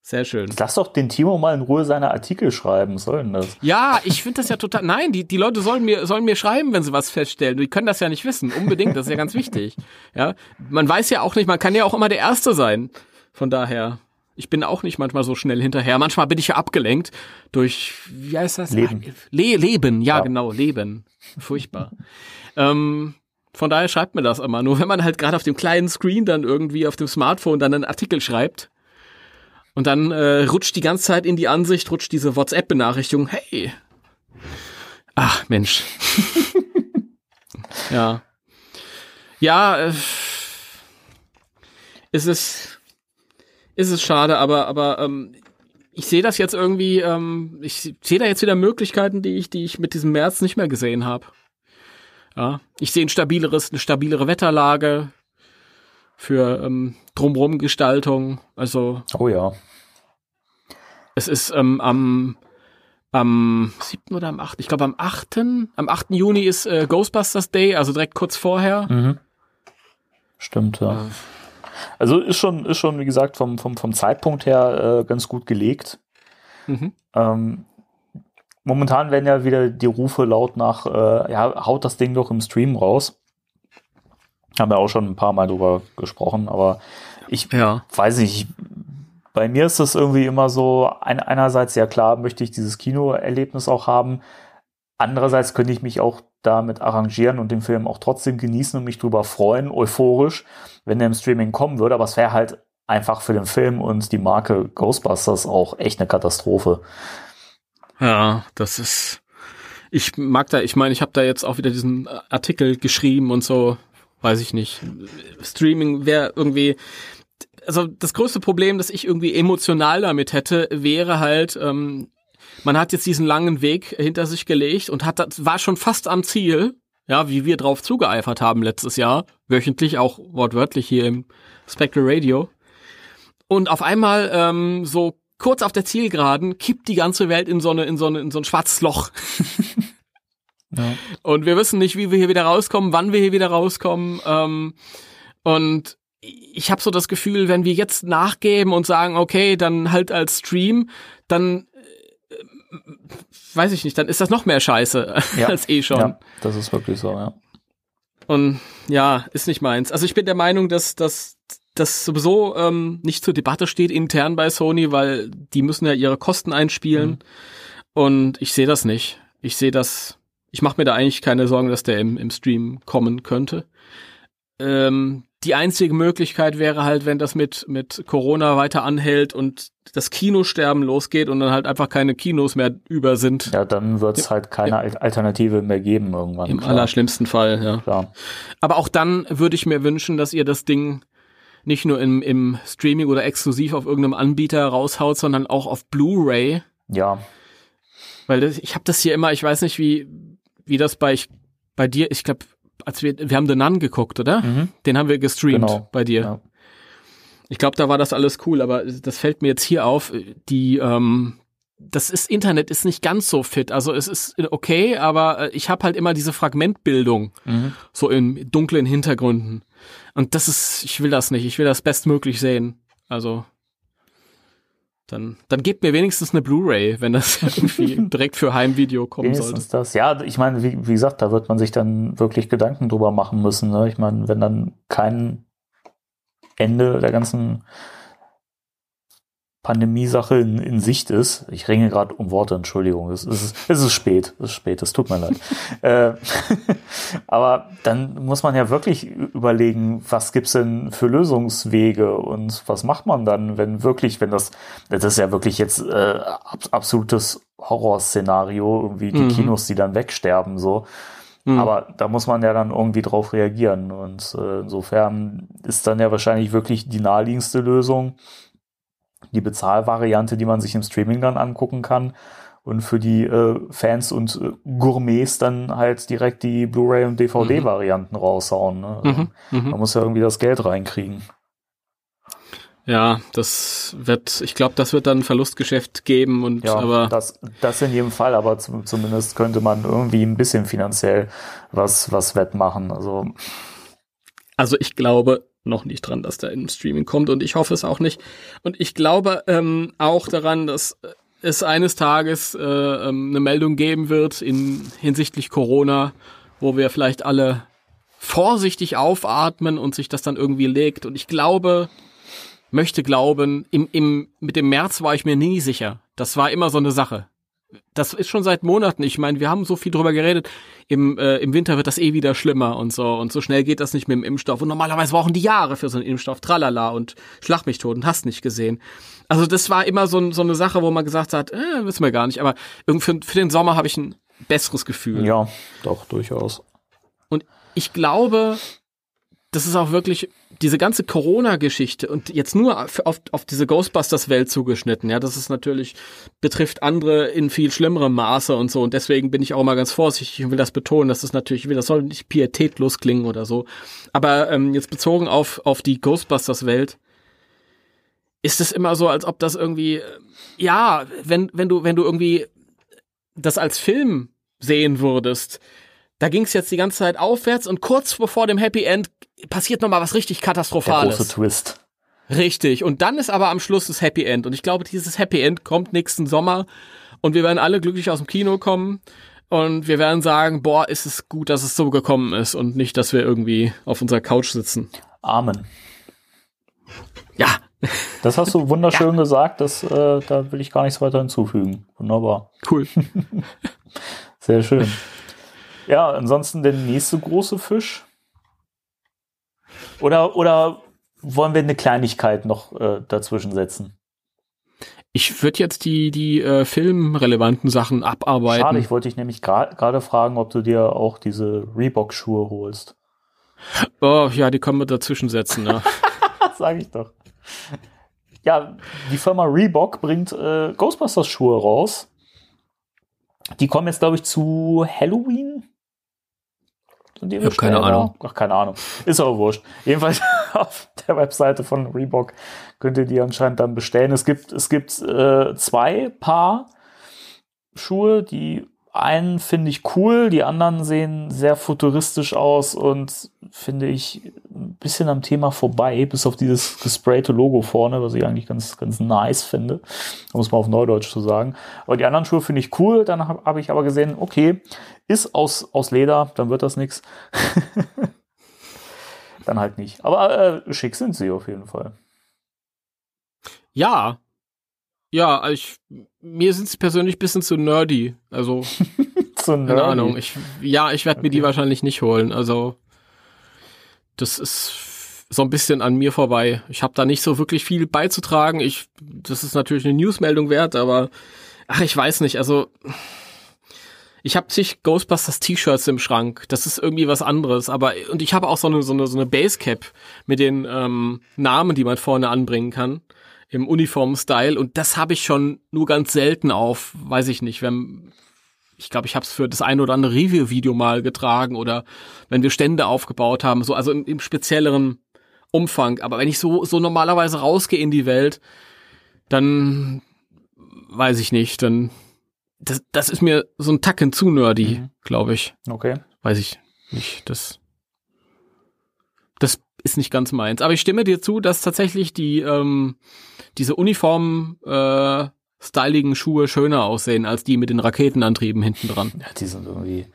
Sehr schön. Lass doch den Timo mal in Ruhe seine Artikel schreiben, was soll denn das? Ja, ich finde das ja total. Nein, die, die Leute sollen mir, sollen mir schreiben, wenn sie was feststellen. Die können das ja nicht wissen. Unbedingt, das ist ja ganz wichtig. Ja. Man weiß ja auch nicht, man kann ja auch immer der Erste sein. Von daher. Ich bin auch nicht manchmal so schnell hinterher. Manchmal bin ich ja abgelenkt durch, wie heißt das? Leben. Le Leben, ja, Ja. genau, Leben. Furchtbar. ähm, von daher schreibt mir das immer. Nur wenn man halt gerade auf dem kleinen Screen dann irgendwie auf dem Smartphone dann einen Artikel schreibt und dann äh, rutscht die ganze Zeit in die Ansicht, rutscht diese WhatsApp-Benachrichtigung, hey. Ach, Mensch. ja. Ja, äh, ist es, ist es schade, aber, aber ähm, ich sehe das jetzt irgendwie, ähm, ich sehe da jetzt wieder Möglichkeiten, die ich, die ich mit diesem März nicht mehr gesehen habe. Ja, ich sehe ein stabileres, eine stabilere Wetterlage für ähm, drumrum Gestaltung. Also Oh ja. es ist ähm, am am 7. oder am 8. Ich glaube am 8. Am 8. Juni ist äh, Ghostbusters Day, also direkt kurz vorher. Mhm. Stimmt, ja. Also ist schon, ist schon, wie gesagt, vom, vom, vom Zeitpunkt her äh, ganz gut gelegt. Mhm. Ähm, momentan werden ja wieder die Rufe laut nach, äh, ja, haut das Ding doch im Stream raus. Haben wir auch schon ein paar Mal drüber gesprochen, aber ich Ja. weiß nicht, ich, bei mir ist das irgendwie immer so, ein, einerseits, ja klar, möchte ich dieses Kinoerlebnis auch haben. Andererseits könnte ich mich auch damit arrangieren und den Film auch trotzdem genießen und mich drüber freuen, euphorisch, wenn der im Streaming kommen würde. Aber es wäre halt einfach für den Film und die Marke Ghostbusters auch echt eine Katastrophe. Ja, das ist. Ich mag da, ich meine, ich habe da jetzt auch wieder diesen Artikel geschrieben und so, weiß ich nicht. Streaming wäre irgendwie. Also das größte Problem, das ich irgendwie emotional damit hätte, wäre halt, ähm, man hat jetzt diesen langen Weg hinter sich gelegt und hat das, war schon fast am Ziel, ja, wie wir drauf zugeeifert haben letztes Jahr, wöchentlich auch wortwörtlich hier im Spectral Radio. Und auf einmal ähm, so kurz auf der Zielgeraden kippt die ganze Welt in so eine in so eine in so ein schwarzes Loch. Ja. Und wir wissen nicht, wie wir hier wieder rauskommen, wann wir hier wieder rauskommen. Ähm, und ich habe so das Gefühl, wenn wir jetzt nachgeben und sagen, okay, dann halt als Stream, dann äh, weiß ich nicht, dann ist das noch mehr Scheiße Ja. als eh schon. Ja, das ist wirklich so, ja. Und ja, ist nicht meins. Also ich bin der Meinung, dass dass das sowieso ähm, nicht zur Debatte steht intern bei Sony, weil die müssen ja ihre Kosten einspielen. Mhm. Und ich sehe das nicht. Ich sehe das. Ich mache mir da eigentlich keine Sorgen, dass der im, im Stream kommen könnte. Ähm, die einzige Möglichkeit wäre halt, wenn das mit mit Corona weiter anhält und das Kinosterben losgeht und dann halt einfach keine Kinos mehr über sind. Ja, dann wird es halt keine Al- Alternative mehr geben irgendwann. Im klar. allerschlimmsten Fall, ja. Klar. Aber auch dann würde ich mir wünschen, dass ihr das Ding nicht nur im, im Streaming oder exklusiv auf irgendeinem Anbieter raushaut, sondern auch auf Blu-ray. Ja, Weil das, ich habe das hier immer, ich weiß nicht, wie, wie das bei, ich, bei dir, ich glaube, als wir, wir haben The Nun geguckt, oder? Mhm. Den haben wir gestreamt Genau. bei dir. Ja. Ich glaube, da war das alles cool, aber das fällt mir jetzt hier auf. Die, ähm, das ist Internet ist nicht ganz so fit. Also es ist okay, aber äh, ich habe halt immer diese Fragmentbildung Mhm. so in dunklen Hintergründen. Und das ist, ich will das nicht. Ich will das bestmöglich sehen. Also dann, dann gebt mir wenigstens eine Blu-ray, wenn das irgendwie direkt für Heimvideo kommen sollte. Wenigstens das. Ja, ich meine, wie, wie gesagt, da wird man sich dann wirklich Gedanken drüber machen müssen. Ne? Ich meine, wenn dann kein Ende der ganzen Pandemie-Sache in, in Sicht ist, ich ringe gerade um Worte, Entschuldigung, es ist, es ist spät, es ist spät, es tut mir leid. äh, aber dann muss man ja wirklich überlegen, was gibt's denn für Lösungswege und was macht man dann, wenn wirklich, wenn das, das ist ja wirklich jetzt äh, ab, absolutes Horrorszenario, irgendwie die Mhm. Kinos, die dann wegsterben, so. Hm. Aber da muss man ja dann irgendwie drauf reagieren. Und äh, insofern ist dann ja wahrscheinlich wirklich die naheliegendste Lösung die Bezahlvariante, die man sich im Streaming dann angucken kann. Und für die äh, Fans und äh, Gourmets dann halt direkt die Blu-ray und DVD-Varianten raushauen. Ne? Also Mhm, mhm. Man muss ja irgendwie das Geld reinkriegen. Ja, das wird, ich glaube, das wird dann ein Verlustgeschäft geben und Ja, aber das, das in jedem Fall, aber zum, zumindest könnte man irgendwie ein bisschen finanziell was, was wettmachen. Also, also ich glaube, noch nicht dran, dass der im Streaming kommt und ich hoffe es auch nicht. Und ich glaube ähm, auch daran, dass es eines Tages äh, ähm, eine Meldung geben wird in hinsichtlich Corona, wo wir vielleicht alle vorsichtig aufatmen und sich das dann irgendwie legt. Und ich glaube, möchte glauben, im, im, mit dem März war ich mir nie sicher. Das war immer so eine Sache. Das ist schon seit Monaten. Ich meine, wir haben so viel drüber geredet. Im, äh, Im Winter wird das eh wieder schlimmer und so. Und so schnell geht das nicht mit dem Impfstoff. Und normalerweise brauchen die Jahre für so einen Impfstoff. Tralala und Schlag mich tot und hast nicht gesehen. Also das war immer so, so eine Sache, wo man gesagt hat, äh, wissen wir gar nicht. Aber irgendwie für, für den Sommer habe ich ein besseres Gefühl. Ja, doch, durchaus. Und ich glaube, das ist auch wirklich diese ganze Corona-Geschichte und jetzt nur auf, auf diese Ghostbusters-Welt zugeschnitten. Ja, das ist natürlich, betrifft andere in viel schlimmerem Maße und so. Und deswegen bin ich auch mal ganz vorsichtig und will das betonen. Das ist natürlich, das soll nicht pietätlos klingen oder so. Aber ähm, jetzt bezogen auf, auf die Ghostbusters-Welt, ist es immer so, als ob das irgendwie, ja, wenn, wenn du, wenn du irgendwie das als Film sehen würdest, da ging es jetzt die ganze Zeit aufwärts und kurz bevor dem Happy End passiert nochmal was richtig Katastrophales. Der große Twist. Richtig. Und dann ist aber am Schluss das Happy End. Und ich glaube, dieses Happy End kommt nächsten Sommer und wir werden alle glücklich aus dem Kino kommen. Und wir werden sagen, boah, ist es gut, dass es so gekommen ist und nicht, dass wir irgendwie auf unserer Couch sitzen. Amen. Ja. Das hast du wunderschön ja. gesagt. Das, äh, da will ich gar nichts weiter hinzufügen. Wunderbar. Cool. Sehr schön. Ja, ansonsten der nächste große Fisch. Oder, oder wollen wir eine Kleinigkeit noch äh, dazwischen setzen? Ich würde jetzt die, die äh, filmrelevanten Sachen abarbeiten. Schade, ich wollte dich nämlich gerade fragen, ob du dir auch diese Reebok-Schuhe holst. Oh, ja, die können wir dazwischen setzen, ne? Sag ich doch. Ja, die Firma Reebok bringt äh, Ghostbusters-Schuhe raus. Die kommen jetzt, glaube ich, zu Halloween sind die ich habe keine Ahnung. Ach, keine Ahnung. Ist aber wurscht. Jedenfalls auf der Webseite von Reebok könnt ihr die anscheinend dann bestellen. Es gibt, es gibt äh, zwei Paar Schuhe, die einen finde ich cool, die anderen sehen sehr futuristisch aus und finde ich ein bisschen am Thema vorbei, bis auf dieses gesprayte Logo vorne, was ich eigentlich ganz, ganz nice finde, um es mal auf Neudeutsch zu sagen. Aber die anderen Schuhe finde ich cool, dann habe hab ich aber gesehen, okay, ist aus, aus Leder, dann wird das nichts. dann halt nicht. Aber äh, schick sind sie auf jeden Fall. Ja, ja, ich, mir sind sie persönlich ein bisschen zu nerdy. Also, zu nerdy. keine Ahnung. Ich, ja, ich werde okay. mir die wahrscheinlich nicht holen. Also, das ist so ein bisschen an mir vorbei. Ich habe da nicht so wirklich viel beizutragen. Ich, das ist natürlich eine Newsmeldung wert, aber ach, ich weiß nicht. Also, ich habe zig Ghostbusters T-Shirts im Schrank. Das ist irgendwie was anderes. Aber und ich habe auch so eine so eine so eine Basecap mit den ähm, Namen, die man vorne anbringen kann im Uniform-Style und das habe ich schon nur ganz selten auf, weiß ich nicht, wenn ich glaube, ich habe es für das eine oder andere Review-Video mal getragen oder wenn wir Stände aufgebaut haben, so also im, im spezielleren Umfang. Aber wenn ich so so normalerweise rausgehe in die Welt, dann weiß ich nicht, dann das, das ist mir so ein Tacken zu nerdy, mhm. glaube ich. Okay. Weiß ich nicht. Das das ist nicht ganz meins. Aber ich stimme dir zu, dass tatsächlich die ähm, diese Uniform äh, styligen Schuhe schöner aussehen als die mit den Raketenantrieben hinten dran. Ja, die sind irgendwie,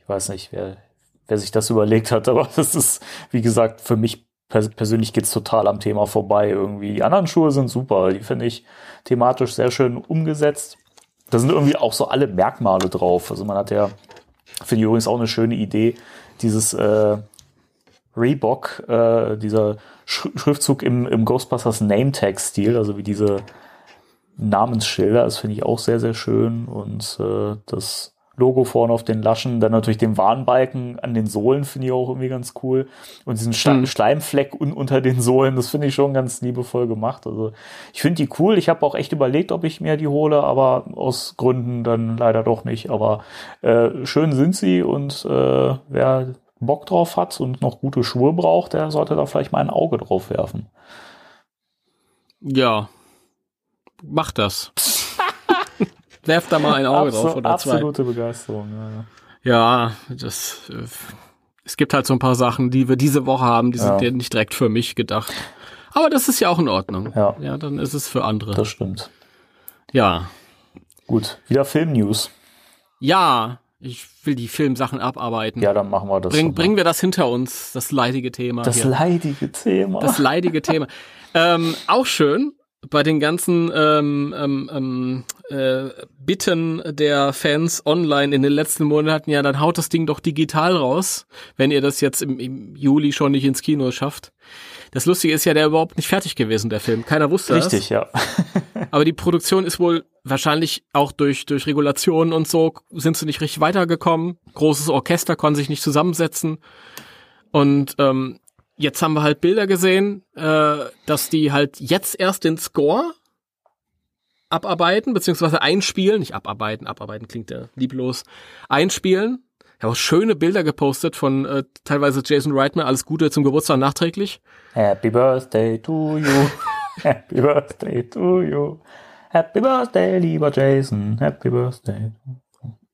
ich weiß nicht, wer, wer sich das überlegt hat, aber das ist, wie gesagt, für mich pers persönlich geht's total am Thema vorbei irgendwie. Die anderen Schuhe sind super, die finde ich thematisch sehr schön umgesetzt. Da sind irgendwie auch so alle Merkmale drauf. Also man hat ja, finde ich übrigens auch eine schöne Idee, dieses äh, Reebok, äh, dieser Sch Schriftzug im, im Ghostbusters Name Tag Stil, also wie diese Namensschilder, das finde ich auch sehr, sehr schön und äh, das Logo vorne auf den Laschen, dann natürlich den Warnbalken an den Sohlen finde ich auch irgendwie ganz cool und diesen Sch mhm. Schleimfleck un unter den Sohlen, das finde ich schon ganz liebevoll gemacht. Also ich finde die cool. Ich habe auch echt überlegt, ob ich mir die hole, aber aus Gründen dann leider doch nicht. Aber äh, schön sind sie und äh, wer Bock drauf hat und noch gute Schuhe braucht, der sollte da vielleicht mal ein Auge drauf werfen. Ja, mach das. Werf da mal ein Auge Absol drauf oder zwei. Absolute Begeisterung. Ja, ja. ja das äh, Es gibt halt so ein paar Sachen, die wir diese Woche haben, die Ja. sind ja nicht direkt für mich gedacht. Aber das ist ja auch in Ordnung. Ja. Ja, dann ist es für andere. Das stimmt. ja. Gut, wieder Film-News. Ja, ich will die Filmsachen abarbeiten. Ja, dann machen wir das. Bring, bringen wir das hinter uns, das leidige Thema. das hier. leidige Thema. das leidige Thema. Ähm, auch schön bei den ganzen ähm, ähm, ähm, äh, Bitten der Fans online in den letzten Monaten, ja, dann haut das Ding doch digital raus, wenn ihr das jetzt im, im Juli schon nicht ins Kino schafft. Das Lustige ist ja, der überhaupt nicht fertig gewesen, der Film. Keiner wusste Richtig, ja. das. Aber die Produktion ist wohl wahrscheinlich auch durch, durch Regulationen und so sind sie nicht richtig weitergekommen. Großes Orchester konnte sich nicht zusammensetzen. Und ähm, jetzt haben wir halt Bilder gesehen, äh, dass die halt jetzt erst den Score abarbeiten, beziehungsweise einspielen, nicht abarbeiten, abarbeiten klingt ja lieblos, einspielen. Ich habe auch schöne Bilder gepostet von äh, teilweise Jason Reitman, alles Gute zum Geburtstag nachträglich. Happy Birthday to you. Happy Birthday to you. Happy Birthday, lieber Jason. Happy Birthday.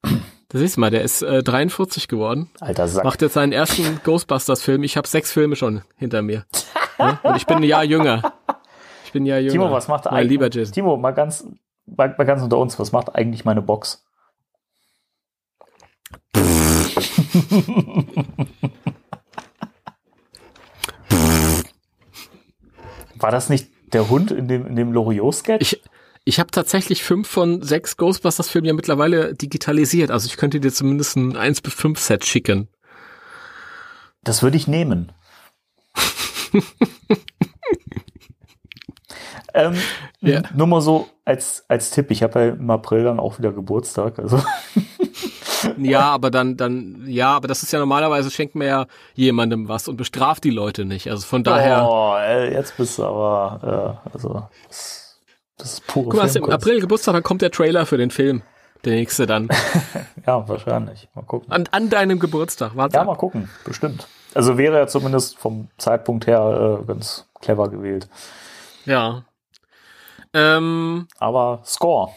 Da siehst du mal, der ist äh, 43 geworden. Alter Sack. macht jetzt seinen ersten Ghostbusters-Film. Ich habe sechs Filme schon hinter mir. Ja? Und ich bin ein Jahr jünger. Ich bin ein Jahr jünger. Timo, was macht eigentlich? lieber Jason? Timo, mal ganz, mal, mal ganz unter uns, was macht eigentlich meine Box? War das nicht der Hund in dem, in dem Loriot-Sketch? Ich, ich habe tatsächlich fünf von sechs Ghostbusters-Filmen ja mittlerweile digitalisiert. Also ich könnte dir zumindest ein 1 bis 5 Set schicken. Das würde ich nehmen. ähm, Ja. Nur mal so als, als Tipp, ich habe ja im April dann auch wieder Geburtstag. Also Ja, aber dann, dann, ja, aber das ist ja normalerweise schenkt man ja jemandem was und bestraft die Leute nicht. Also von daher. Oh, jetzt bist du aber, äh, also, das, das ist pure Guck mal, hast im. April Geburtstag, dann kommt der Trailer für den Film. Der nächste dann. Ja, wahrscheinlich. Mal gucken. An, an deinem Geburtstag. Warte. Ja, mal gucken, bestimmt. Also wäre ja zumindest vom Zeitpunkt her äh, ganz clever gewählt. ja. Ähm, Aber Score.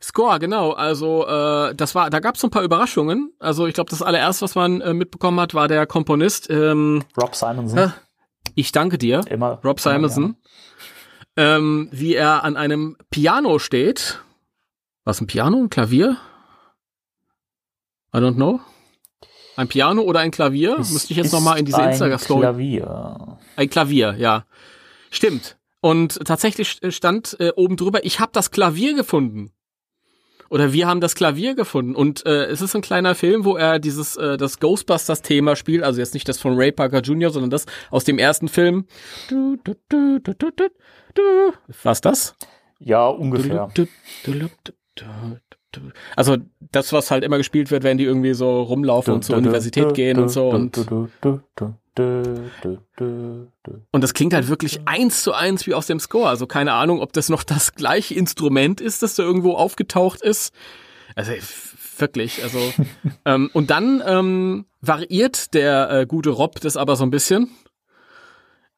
Score, genau. Also äh, das war, da gab es so ein paar Überraschungen. Also ich glaube, das allererste, was man äh, mitbekommen hat, war der Komponist. Ähm, Rob Simonson. Hä? ich danke dir, Immer. Rob Simonson, ähm, wie er an einem Piano steht. Was ein Piano, ein Klavier? I don't know. Ein Piano oder ein Klavier? Müsste ich jetzt ist noch mal in diese ein Instagram-Story. Klavier. Ein Klavier, ja. Stimmt. Und tatsächlich stand äh, oben drüber, ich habe das Klavier gefunden. Oder wir haben das Klavier gefunden. Und äh, es ist ein kleiner Film, wo er dieses äh, das Ghostbusters-Thema spielt. Also jetzt nicht das von Ray Parker Jr., sondern das aus dem ersten Film. Du, du, du, du, du, du, du. Was das? Ja, ungefähr. Du, du, du, du, du, du. Also das, was halt immer gespielt wird, wenn die irgendwie so rumlaufen und zur Universität gehen und so. Und Und das klingt halt wirklich eins zu eins wie aus dem Score. Also keine Ahnung, ob das noch das gleiche Instrument ist, das da irgendwo aufgetaucht ist. Also f- wirklich, also ähm, und dann ähm, variiert der äh, gute Rob das aber so ein bisschen.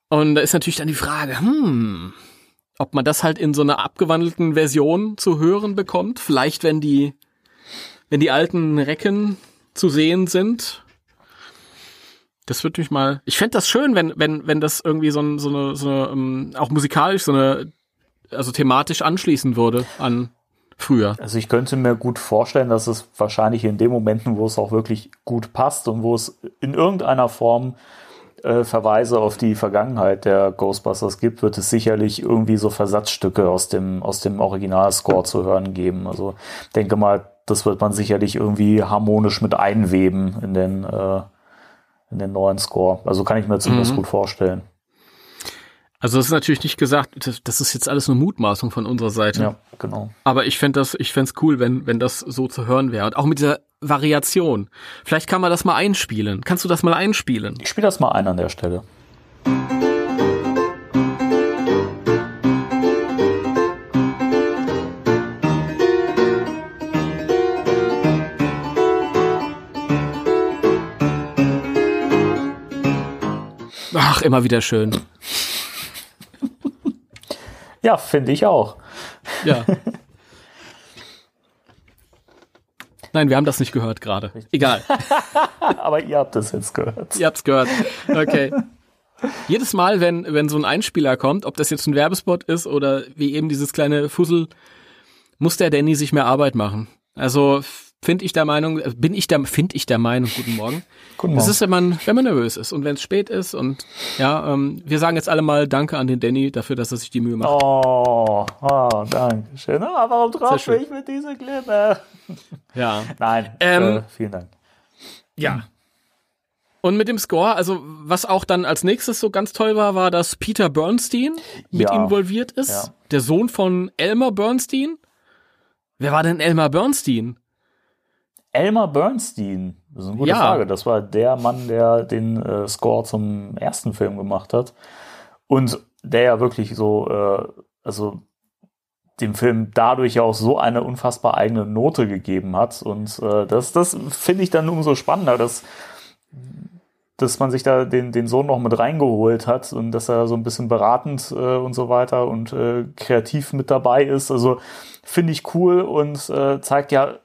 Und da ist natürlich dann die Frage, hm, ob man das halt in so einer abgewandelten Version zu hören bekommt. Vielleicht, wenn die, wenn die alten Recken zu sehen sind. Das würde mich mal. Ich fände das schön, wenn, wenn, wenn das irgendwie so, ein, so eine, so eine, ähm, auch musikalisch so eine, also thematisch anschließen würde an früher. Also ich könnte mir gut vorstellen, dass es wahrscheinlich in den Momenten, wo es auch wirklich gut passt und wo es in irgendeiner Form äh, Verweise auf die Vergangenheit der Ghostbusters gibt, wird es sicherlich irgendwie so Versatzstücke aus dem, aus dem Originalscore zu hören geben. Also denke mal, das wird man sicherlich irgendwie harmonisch mit einweben in den, äh, in den neuen Score. Also kann ich mir zumindest Mhm. gut vorstellen. Also das ist natürlich nicht gesagt, das, das ist jetzt alles eine Mutmaßung von unserer Seite. Ja, genau. Aber ich fände das, ich fänd's cool, wenn, wenn das so zu hören wäre. Und auch mit dieser Variation. Vielleicht kann man das mal einspielen. Kannst du das mal einspielen? Ich spiele das mal ein an der Stelle. Ach, immer wieder schön. Ja, finde ich auch. Ja. Nein, wir haben das nicht gehört gerade. Egal. Aber ihr habt es jetzt gehört. Ihr habt's gehört. Okay. Jedes Mal, wenn, wenn so ein Einspieler kommt, ob das jetzt ein Werbespot ist oder wie eben dieses kleine Fussel, muss der Danny sich mehr Arbeit machen. Also finde ich der Meinung, äh, bin ich der, finde ich der Meinung, guten Morgen. Guten Das Morgen. ist, wenn man, wenn man nervös ist und wenn es spät ist und ja, ähm, wir sagen jetzt alle mal Danke an den Danny dafür, dass er sich die Mühe macht. Oh, oh, danke schön. Ah, warum Sehr treffe schön. ich mit dieser Klippe? Ja. Nein, Ähm, äh, vielen Dank. Ja. Und mit dem Score, also was auch dann als nächstes so ganz toll war, war, dass Peter Bernstein mit Ja. involviert ist. Ja. Der Sohn von Elmer Bernstein. Wer war denn Elmer Bernstein? Elmer Bernstein, das ist eine gute Ja. Frage. Das war der Mann, der den äh, Score zum ersten Film gemacht hat. Und der ja wirklich so, äh, also dem Film dadurch ja auch so eine unfassbar eigene Note gegeben hat. Und äh, das, das finde ich dann umso spannender, dass, dass man sich da den, den Sohn noch mit reingeholt hat und dass er so ein bisschen beratend äh, und so weiter und äh, kreativ mit dabei ist. Also finde ich cool und äh, zeigt ja